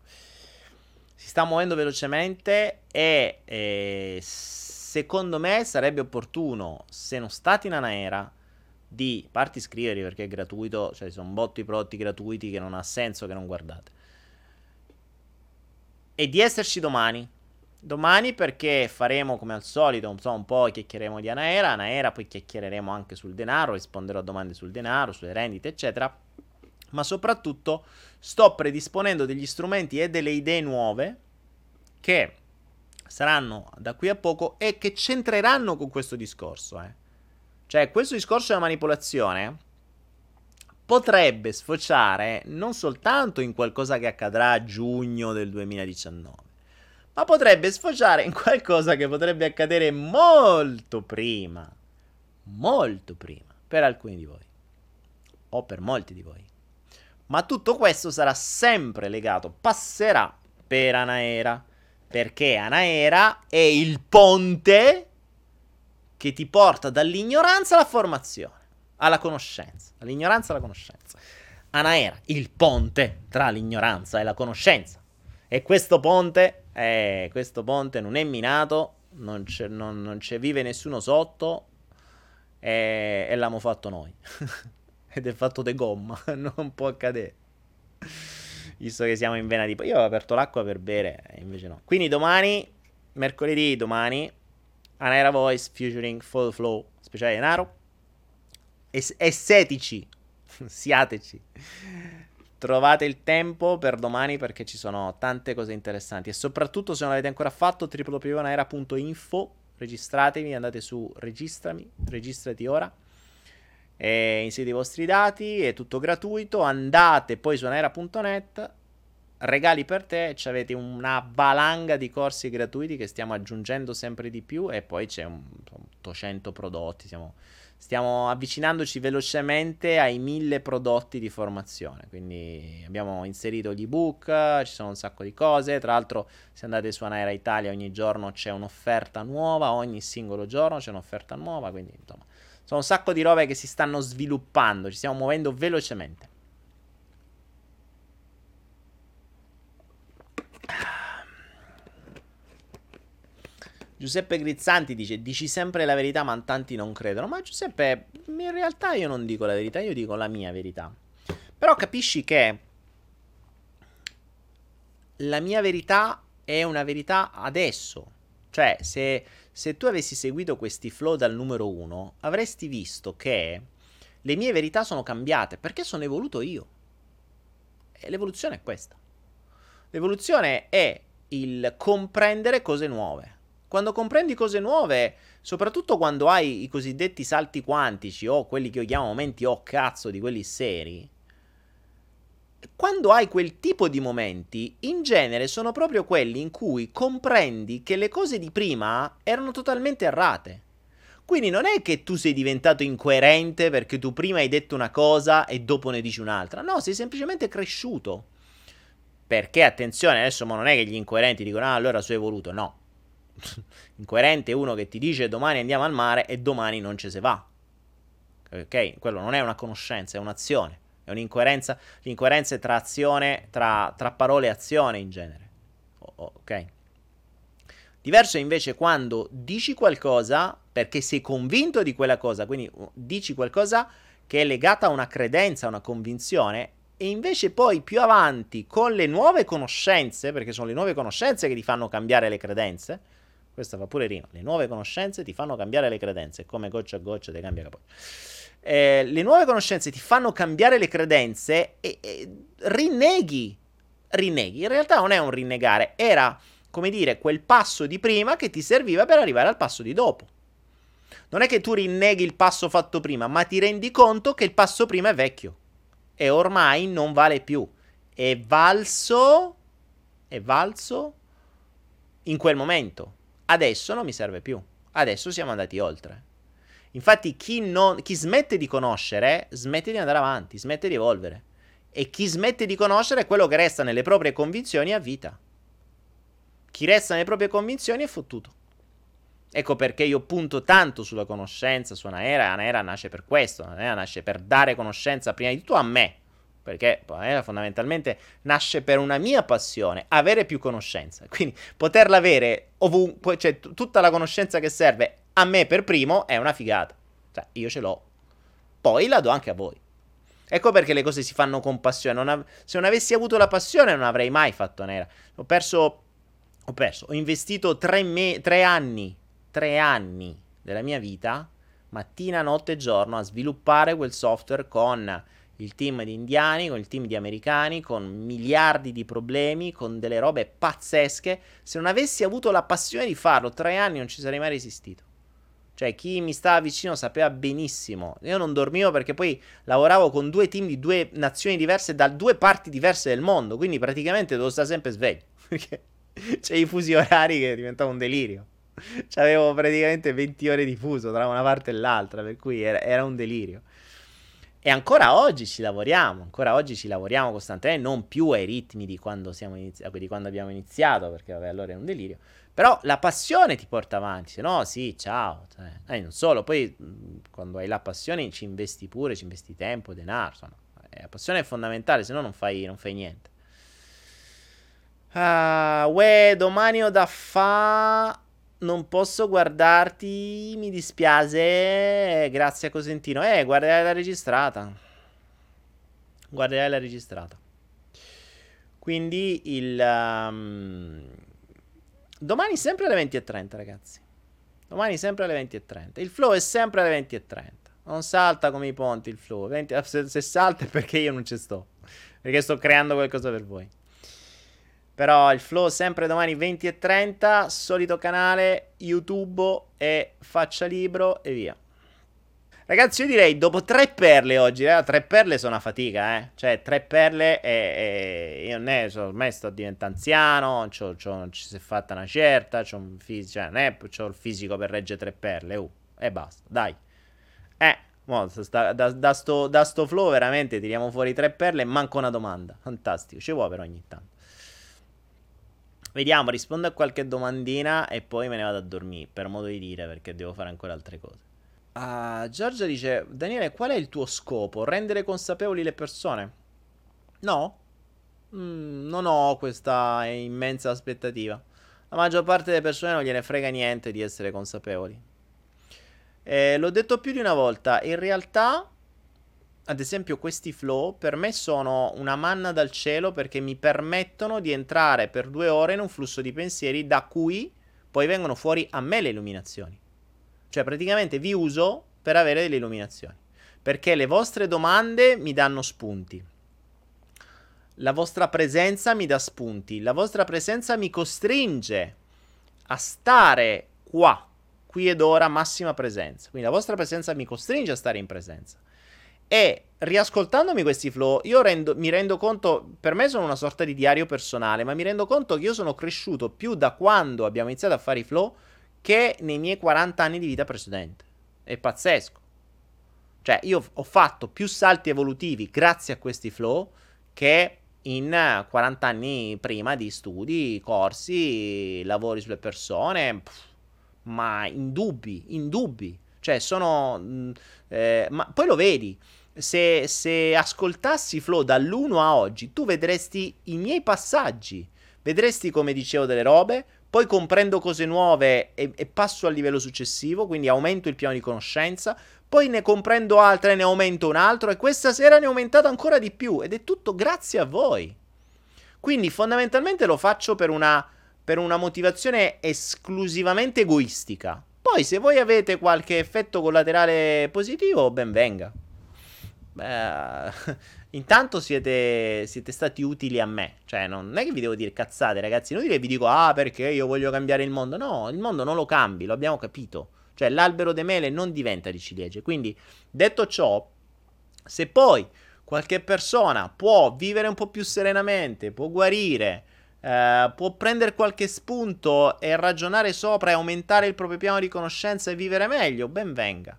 S1: Si sta muovendo velocemente e eh, secondo me sarebbe opportuno, se non state in Anaera, di parti iscrivervi perché è gratuito, cioè sono botti prodotti gratuiti che non ha senso che non guardate. E di esserci domani, domani perché faremo come al solito so, un po' chiacchieremo di Anaera, Anaera poi chiacchiereremo anche sul denaro, risponderò a domande sul denaro, sulle rendite eccetera, ma soprattutto sto predisponendo degli strumenti e delle idee nuove che saranno da qui a poco e che c'entreranno con questo discorso. Eh. Cioè questo discorso della manipolazione potrebbe sfociare non soltanto in qualcosa che accadrà a giugno del 2019, ma potrebbe sfociare in qualcosa che potrebbe accadere molto prima, molto prima, per alcuni di voi, o per molti di voi. Ma tutto questo sarà sempre legato, passerà per Anaera, perché Anaera è il ponte che ti porta dall'ignoranza alla formazione, alla conoscenza, dall'ignoranza alla conoscenza. Anaera, il ponte tra l'ignoranza e la conoscenza. E questo ponte eh, questo ponte non è minato, non c'è, non, non c'è vive nessuno sotto e, e l'abbiamo fatto noi. Ed è fatto di gomma, non può accadere. Visto che siamo in vena di... Io ho aperto l'acqua per bere, invece no. Quindi domani, mercoledì domani, Anaera Voice featuring Full Flow speciale denaro. Es- essetici, siateci. Trovate il tempo per domani perché ci sono tante cose interessanti. E soprattutto se non l'avete ancora fatto www.naera.info registratevi, andate su registrami, registrati ora. E inserite i vostri dati, è tutto gratuito, andate poi su naera.net regali per te, avete una valanga di corsi gratuiti che stiamo aggiungendo sempre di più. E poi c'è un, 800 prodotti, siamo, stiamo avvicinandoci velocemente ai 1000 prodotti di formazione, quindi abbiamo inserito gli ebook, ci sono un sacco di cose, tra l'altro se andate su Anaera Italia ogni giorno c'è un'offerta nuova, ogni singolo giorno c'è un'offerta nuova, quindi insomma sono un sacco di robe che si stanno sviluppando, ci stiamo muovendo velocemente. Giuseppe Grizzanti dice: Dici sempre la verità, ma tanti non credono. Ma Giuseppe, in realtà io non dico la verità, io dico la mia verità. Però capisci che la mia verità è una verità adesso. Cioè, se, se tu avessi seguito questi flow dal numero uno, avresti visto che le mie verità sono cambiate perché sono evoluto io. E l'evoluzione è questa. L'evoluzione è il comprendere cose nuove. Quando comprendi cose nuove, soprattutto quando hai i cosiddetti salti quantici o quelli che io chiamo momenti oh cazzo di quelli seri, quando hai quel tipo di momenti, in genere sono proprio quelli in cui comprendi che le cose di prima erano totalmente errate. Quindi non è che tu sei diventato incoerente perché tu prima hai detto una cosa e dopo ne dici un'altra, no, sei semplicemente cresciuto. Perché attenzione, adesso non è che gli incoerenti dicono ah allora sono evoluto, no. Incoerente uno che ti dice domani andiamo al mare e domani non ci si va. Ok? Quello non è una conoscenza, è un'azione. È un'incoerenza. L'incoerenza è tra azione, tra, tra parole e azione in genere. ok? Diverso è invece quando dici qualcosa perché sei convinto di quella cosa, quindi uh, dici qualcosa che è legata a una credenza, a una convinzione, e invece poi più avanti con le nuove conoscenze, perché sono le nuove conoscenze che ti fanno cambiare le credenze, questa fa pure rima. Le nuove conoscenze ti fanno cambiare le credenze, come goccia a goccia ti cambia capo. Eh, le nuove conoscenze ti fanno cambiare le credenze e, e rinneghi. Rinneghi. In realtà non è un rinnegare, era, come dire, quel passo di prima che ti serviva per arrivare al passo di dopo. Non è che tu rinneghi il passo fatto prima, ma ti rendi conto che il passo prima è vecchio e ormai non vale più. È valso. È valso in quel momento. Adesso non mi serve più. Adesso siamo andati oltre. Infatti, chi, non, chi smette di conoscere, smette di andare avanti, smette di evolvere. E chi smette di conoscere è quello che resta nelle proprie convinzioni a vita. Chi resta nelle proprie convinzioni è fottuto. Ecco perché io punto tanto sulla conoscenza, su Anaera. Anaera nasce per questo. Anaera nasce per dare conoscenza prima di tutto a me, perché eh, fondamentalmente nasce per una mia passione, avere più conoscenza. Quindi poterla avere ovunque, cioè t- tutta la conoscenza che serve a me per primo è una figata. Cioè, io ce l'ho. Poi la do anche a voi. Ecco perché le cose si fanno con passione. Non av- se non avessi avuto la passione non avrei mai fatto nera. Ho perso, ho perso, ho investito tre, me- tre anni, tre anni della mia vita, mattina, notte e giorno, a sviluppare quel software con il team di indiani, con il team di americani, con miliardi di problemi, con delle robe pazzesche. Se non avessi avuto la passione di farlo, tre anni non ci sarei mai resistito. Cioè, chi mi stava vicino sapeva benissimo. Io non dormivo perché poi lavoravo con due team di due nazioni diverse, da due parti diverse del mondo. Quindi praticamente dovevo stare sempre sveglio. Perché c'è i fusi orari che diventava un delirio. C'avevo praticamente 20 ore di fuso tra una parte e l'altra, per cui era, era un delirio. E ancora oggi ci lavoriamo, ancora oggi ci lavoriamo costantemente, non più ai ritmi di quando, inizi- di quando abbiamo iniziato, perché vabbè, allora è un delirio. Però la passione ti porta avanti, se no sì, ciao. Cioè, eh, non solo, poi quando hai la passione ci investi pure, ci investi tempo, denaro, insomma. Eh, la passione è fondamentale, se no non fai, non fai niente. Ah, uè, domani ho da fa non posso guardarti, mi dispiace, grazie a Cosentino. Eh, guarderai la registrata. Guarderai la registrata. Quindi il... Um, domani sempre alle 20.30, ragazzi. Domani sempre alle 20.30. Il flow è sempre alle 20.30. Non salta come i ponti il flow. 20, se, se salta è perché io non ci sto. Perché sto creando qualcosa per voi. Però il flow sempre domani 20 e 30, solito canale, YouTube e faccia libro e via. Ragazzi, io direi dopo tre perle oggi, eh, tre perle sono una fatica, eh. Cioè, tre perle e, e io ne so, ormai sto diventando anziano, c'ho, c'ho, ci si è fatta una certa, c'ho, un fis- cioè, non c'ho il fisico per reggere tre perle, uh, e basta, dai. Eh, mo, da, da, sto, da sto flow veramente tiriamo fuori tre perle e manco una domanda. Fantastico, ci vuole però ogni tanto. Vediamo, rispondo a qualche domandina e poi me ne vado a dormire, per modo di dire, perché devo fare ancora altre cose. Uh, Giorgia dice, Daniele, qual è il tuo scopo? Rendere consapevoli le persone? No, mm, non ho questa immensa aspettativa. La maggior parte delle persone non gliene frega niente di essere consapevoli. Eh, l'ho detto più di una volta, in realtà, ad esempio, questi flow per me sono una manna dal cielo perché mi permettono di entrare per due ore in un flusso di pensieri da cui poi vengono fuori a me le illuminazioni. Cioè, praticamente vi uso per avere delle illuminazioni. Perché le vostre domande mi danno spunti. La vostra presenza mi dà spunti. La vostra presenza mi costringe a stare qua, qui ed ora, massima presenza. Quindi la vostra presenza mi costringe a stare in presenza. E riascoltandomi questi flow, io rendo, mi rendo conto, per me sono una sorta di diario personale, ma mi rendo conto che io sono cresciuto più da quando abbiamo iniziato a fare i flow che nei miei 40 anni di vita precedente. È pazzesco. Cioè, io ho fatto più salti evolutivi grazie a questi flow che in 40 anni prima di studi, corsi, lavori sulle persone, pff, ma indubbi, indubbi. Cioè, sono... Mm, eh, ma poi lo vedi. Se, se ascoltassi Flow dall'1 a oggi, tu vedresti i miei passaggi. Vedresti come dicevo delle robe, poi comprendo cose nuove e, e, passo al livello successivo, quindi aumento il piano di conoscenza, poi ne comprendo altre e ne aumento un altro e questa sera ne ho aumentato ancora di più ed è tutto grazie a voi. Quindi fondamentalmente lo faccio per una, per una motivazione esclusivamente egoistica. Poi se voi avete qualche effetto collaterale positivo, ben venga. Beh, intanto siete, siete, stati utili a me. Cioè, non è che vi devo dire cazzate, ragazzi. Non è che vi dico, ah, perché io voglio cambiare il mondo. No, il mondo non lo cambi, lo abbiamo capito. Cioè, l'albero de mele non diventa di ciliegie. Quindi, detto ciò, se poi qualche persona può vivere un po' più serenamente, può guarire, eh, può prendere qualche spunto e ragionare sopra e aumentare il proprio piano di conoscenza e vivere meglio, ben venga.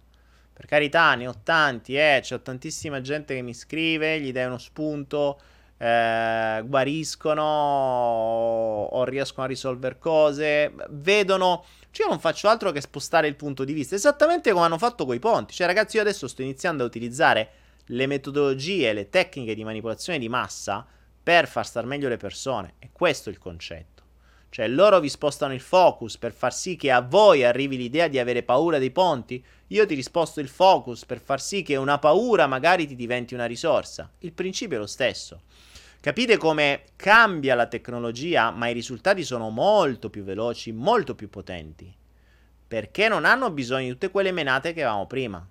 S1: Per carità, ne ho tanti, eh, c'è tantissima gente che mi scrive, gli dai uno spunto, eh, guariscono o riescono a risolvere cose, vedono... Cioè io non faccio altro che spostare il punto di vista, esattamente come hanno fatto con i ponti. Cioè ragazzi, io adesso sto iniziando a utilizzare le metodologie, le tecniche di manipolazione di massa per far star meglio le persone. E questo è il concetto. Cioè loro vi spostano il focus per far sì che a voi arrivi l'idea di avere paura dei ponti. Io ti risposto il focus per far sì che una paura magari ti diventi una risorsa. Il principio è lo stesso. Capite come cambia la tecnologia, ma i risultati sono molto più veloci, molto più potenti. Perché non hanno bisogno di tutte quelle menate che avevamo prima.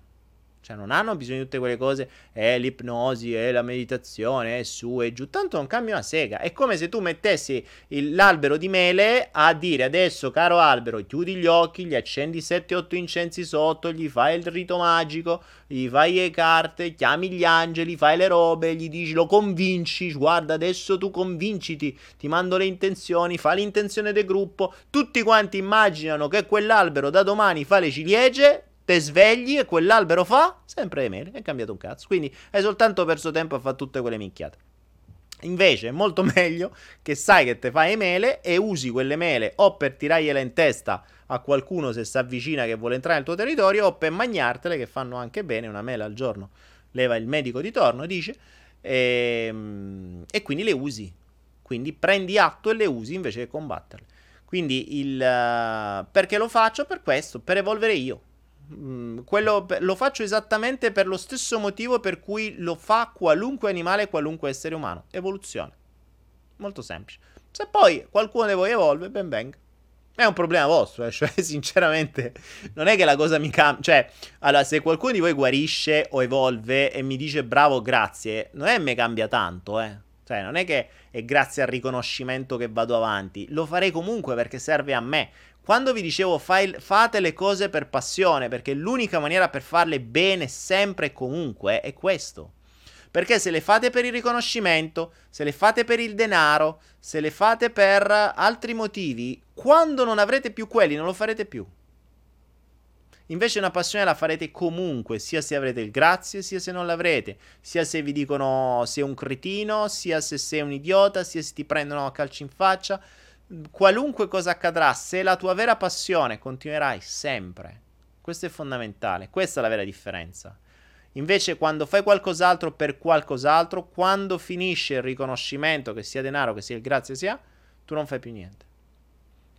S1: Cioè, non hanno bisogno di tutte quelle cose, è l'ipnosi, è la meditazione, è su e giù. Tanto non cambia una sega. È come se tu mettessi il, l'albero di mele a dire adesso, caro albero, chiudi gli occhi, gli accendi 7-8 incensi sotto, gli fai il rito magico, gli fai le carte, chiami gli angeli, fai le robe, gli dici, lo convinci, guarda, adesso tu convinciti, ti mando le intenzioni, fa l'intenzione del gruppo. Tutti quanti immaginano che quell'albero da domani fa le ciliegie te svegli e quell'albero fa sempre le mele, è cambiato un cazzo. Quindi hai soltanto perso tempo a fare tutte quelle minchiate. Invece è molto meglio che sai che te fai mele e usi quelle mele o per tirargliela in testa a qualcuno se si avvicina che vuole entrare nel tuo territorio o per mangiartele che fanno anche bene una mela al giorno. Leva il medico di torno, dice, e, ehm, e quindi le usi. Quindi prendi atto e le usi invece che combatterle. Quindi il, uh, perché lo faccio? Per questo, per evolvere io. Mm, quello, lo faccio esattamente per lo stesso motivo per cui lo fa qualunque animale, qualunque essere umano. Evoluzione. Molto semplice. Se poi qualcuno di voi evolve, ben venga. È un problema vostro, eh? cioè, sinceramente, non è che la cosa mi cambia. Cioè, allora, se qualcuno di voi guarisce o evolve e mi dice bravo, grazie, non è che mi cambia tanto, eh. Cioè, non è che è grazie al riconoscimento che vado avanti. Lo farei comunque perché serve a me. Quando vi dicevo fai, fate le cose per passione, perché l'unica maniera per farle bene sempre e comunque è questo. Perché se le fate per il riconoscimento, se le fate per il denaro, se le fate per altri motivi, quando non avrete più quelli non lo farete più. Invece una passione la farete comunque, sia se avrete il grazie, sia se non l'avrete, sia se vi dicono sei un cretino, sia se sei un idiota, sia se ti prendono a calci in faccia. Qualunque cosa accadrà, se la tua vera passione continuerai sempre. Questo è fondamentale, questa è la vera differenza. Invece quando fai qualcos'altro per qualcos'altro, quando finisce il riconoscimento, che sia denaro, che sia il grazie sia, tu non fai più niente.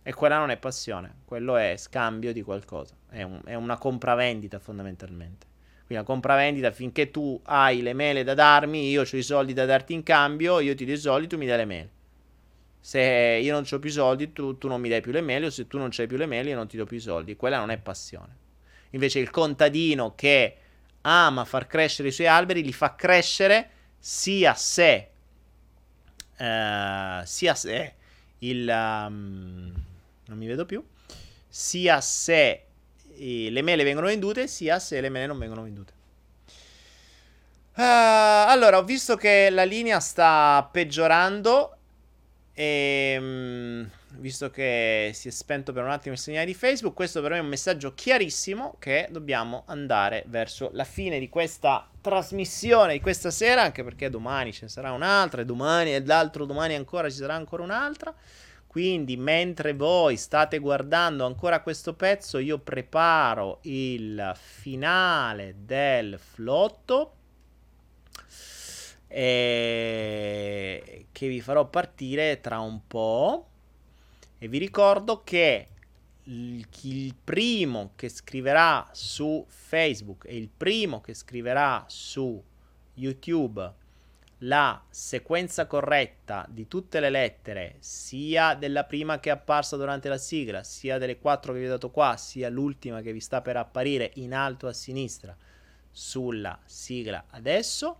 S1: E quella non è passione, quello è scambio di qualcosa, è, un, è una compravendita fondamentalmente. Quindi la compravendita finché tu hai le mele da darmi, io ho i soldi da darti in cambio, io ti do i soldi, tu mi dai le mele. Se io non ho più soldi, tu, tu non mi dai più le mele, o se tu non hai più le mele, io non ti do più i soldi. Quella non è passione. Invece il contadino che ama far crescere i suoi alberi, li fa crescere sia se, uh, sia se il... Um, non mi vedo più, sia se eh, le mele vengono vendute, sia se le mele non vengono vendute. Uh, allora, ho visto che la linea sta peggiorando e... Um, visto che si è spento per un attimo il segnale di Facebook, questo per me è un messaggio chiarissimo che dobbiamo andare verso la fine di questa trasmissione di questa sera, anche perché domani ce ne sarà un'altra, e domani e l'altro domani ancora ci sarà ancora un'altra. Quindi mentre voi state guardando ancora questo pezzo, io preparo il finale del flotto e che vi farò partire tra un po'. E vi ricordo che il, il, primo che scriverà su Facebook e il primo che scriverà su YouTube la sequenza corretta di tutte le lettere, sia della prima che è apparsa durante la sigla, sia delle quattro che vi ho dato qua, sia l'ultima che vi sta per apparire in alto a sinistra sulla sigla adesso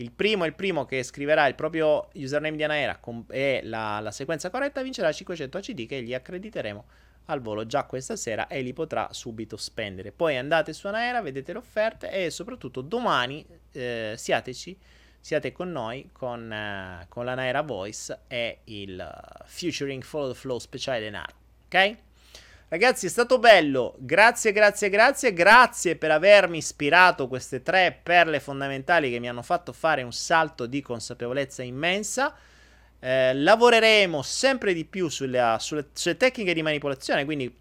S1: il primo il primo che scriverà il proprio username di Anaera com- e la, la, sequenza corretta vincerà 500 ACD che gli accrediteremo al volo già questa sera e li potrà subito spendere. Poi andate su Anaera, vedete le offerte e soprattutto domani eh, siateci, siate con noi con, eh, con l'Anaera Voice e il Futuring Follow the Flow speciale denaro. Ok? Ragazzi, è stato bello. Grazie, grazie, grazie. Grazie per avermi ispirato queste tre perle fondamentali che mi hanno fatto fare un salto di consapevolezza immensa. Eh, lavoreremo sempre di più sulle, sulle, sulle tecniche di manipolazione, quindi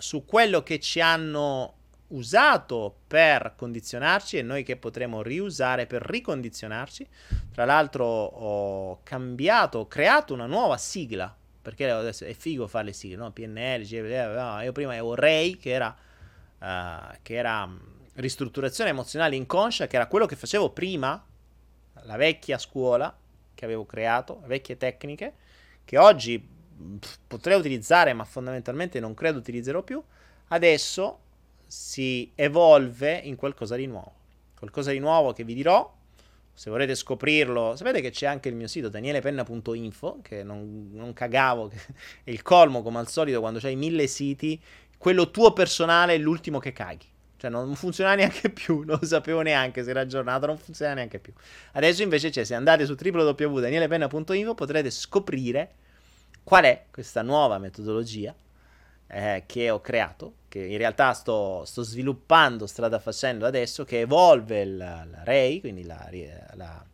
S1: su quello che ci hanno usato per condizionarci e noi che potremo riusare per ricondizionarci. Tra l'altro ho cambiato, ho creato una nuova sigla perché adesso è figo fare le sigle, no? PNL, GPL, io prima avevo Ray che era, uh, che era mm, ristrutturazione emozionale inconscia, che era quello che facevo prima, la vecchia scuola che avevo creato, le vecchie tecniche, che oggi pff, potrei utilizzare, ma fondamentalmente non credo utilizzerò più, adesso si evolve in qualcosa di nuovo. Qualcosa di nuovo che vi dirò, se volete scoprirlo, sapete che c'è anche il mio sito danielepenna.info, che non, non cagavo, che è il colmo come al solito quando c'hai mille siti, quello tuo personale è l'ultimo che caghi. Cioè non funziona neanche più, non lo sapevo neanche se era aggiornato, non funziona neanche più. Adesso invece c'è, se andate su www.danielepenna.info potrete scoprire qual è questa nuova metodologia eh, che ho creato, che in realtà sto, sto, sviluppando strada facendo adesso, che evolve il, la REI, quindi la, la,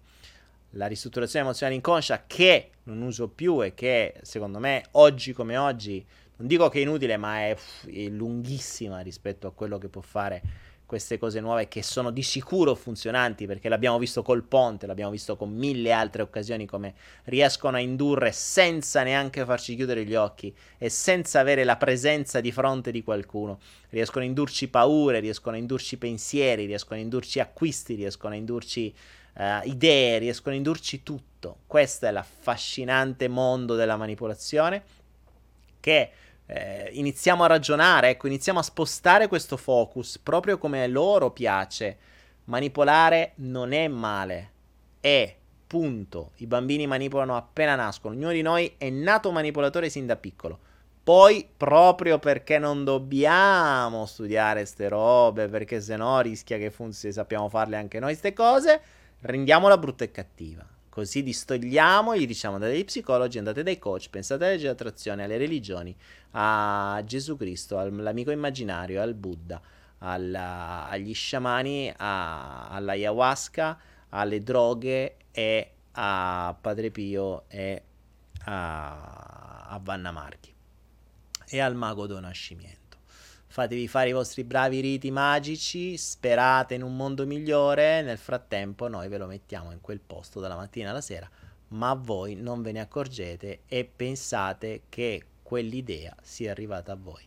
S1: la, ristrutturazione emozionale inconscia, che non uso più e che secondo me oggi come oggi, non dico che è inutile, ma è, è lunghissima rispetto a quello che può fare queste cose nuove che sono di sicuro funzionanti perché l'abbiamo visto col ponte, l'abbiamo visto con mille altre occasioni come riescono a indurre senza neanche farci chiudere gli occhi e senza avere la presenza di fronte di qualcuno. Riescono a indurci paure, riescono a indurci pensieri, riescono a indurci acquisti, riescono a indurci uh, idee, riescono a indurci tutto. Questo è l'affascinante mondo della manipolazione che eh, iniziamo a ragionare, ecco, iniziamo a spostare questo focus proprio come loro piace. Manipolare non è male, è punto. I bambini manipolano appena nascono. Ognuno di noi è nato manipolatore sin da piccolo. Poi, proprio perché non dobbiamo studiare ste robe, perché sennò rischia che funzioni, sappiamo farle anche noi ste cose, rendiamola brutta e cattiva. Così distogliamo, gli diciamo andate dai psicologi, andate dai coach, pensate alle leggi dell'attrazione, alle religioni, a Gesù Cristo, all'amico immaginario, al Buddha, alla, agli sciamani, all'ayahuasca, alle droghe e a Padre Pio e a, a Vanna Marchi e al mago do nascimento. Fatevi fare i vostri bravi riti magici, sperate in un mondo migliore, nel frattempo noi ve lo mettiamo in quel posto dalla mattina alla sera, ma voi non ve ne accorgete e pensate che quell'idea sia arrivata a voi.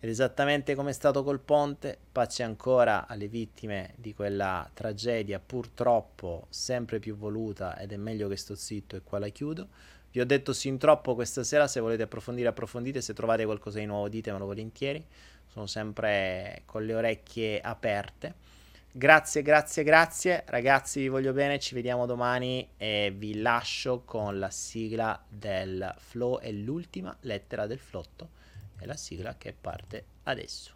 S1: Ed esattamente come è stato col ponte, pace ancora alle vittime di quella tragedia purtroppo sempre più voluta ed è meglio che sto zitto e qua la chiudo. Vi ho detto sin troppo questa sera, se volete approfondire approfondite, se trovate qualcosa di nuovo ditemelo volentieri, sono sempre con le orecchie aperte. Grazie, grazie, grazie, ragazzi vi voglio bene, ci vediamo domani e vi lascio con la sigla del flow e l'ultima lettera del flotto, è la sigla che parte adesso.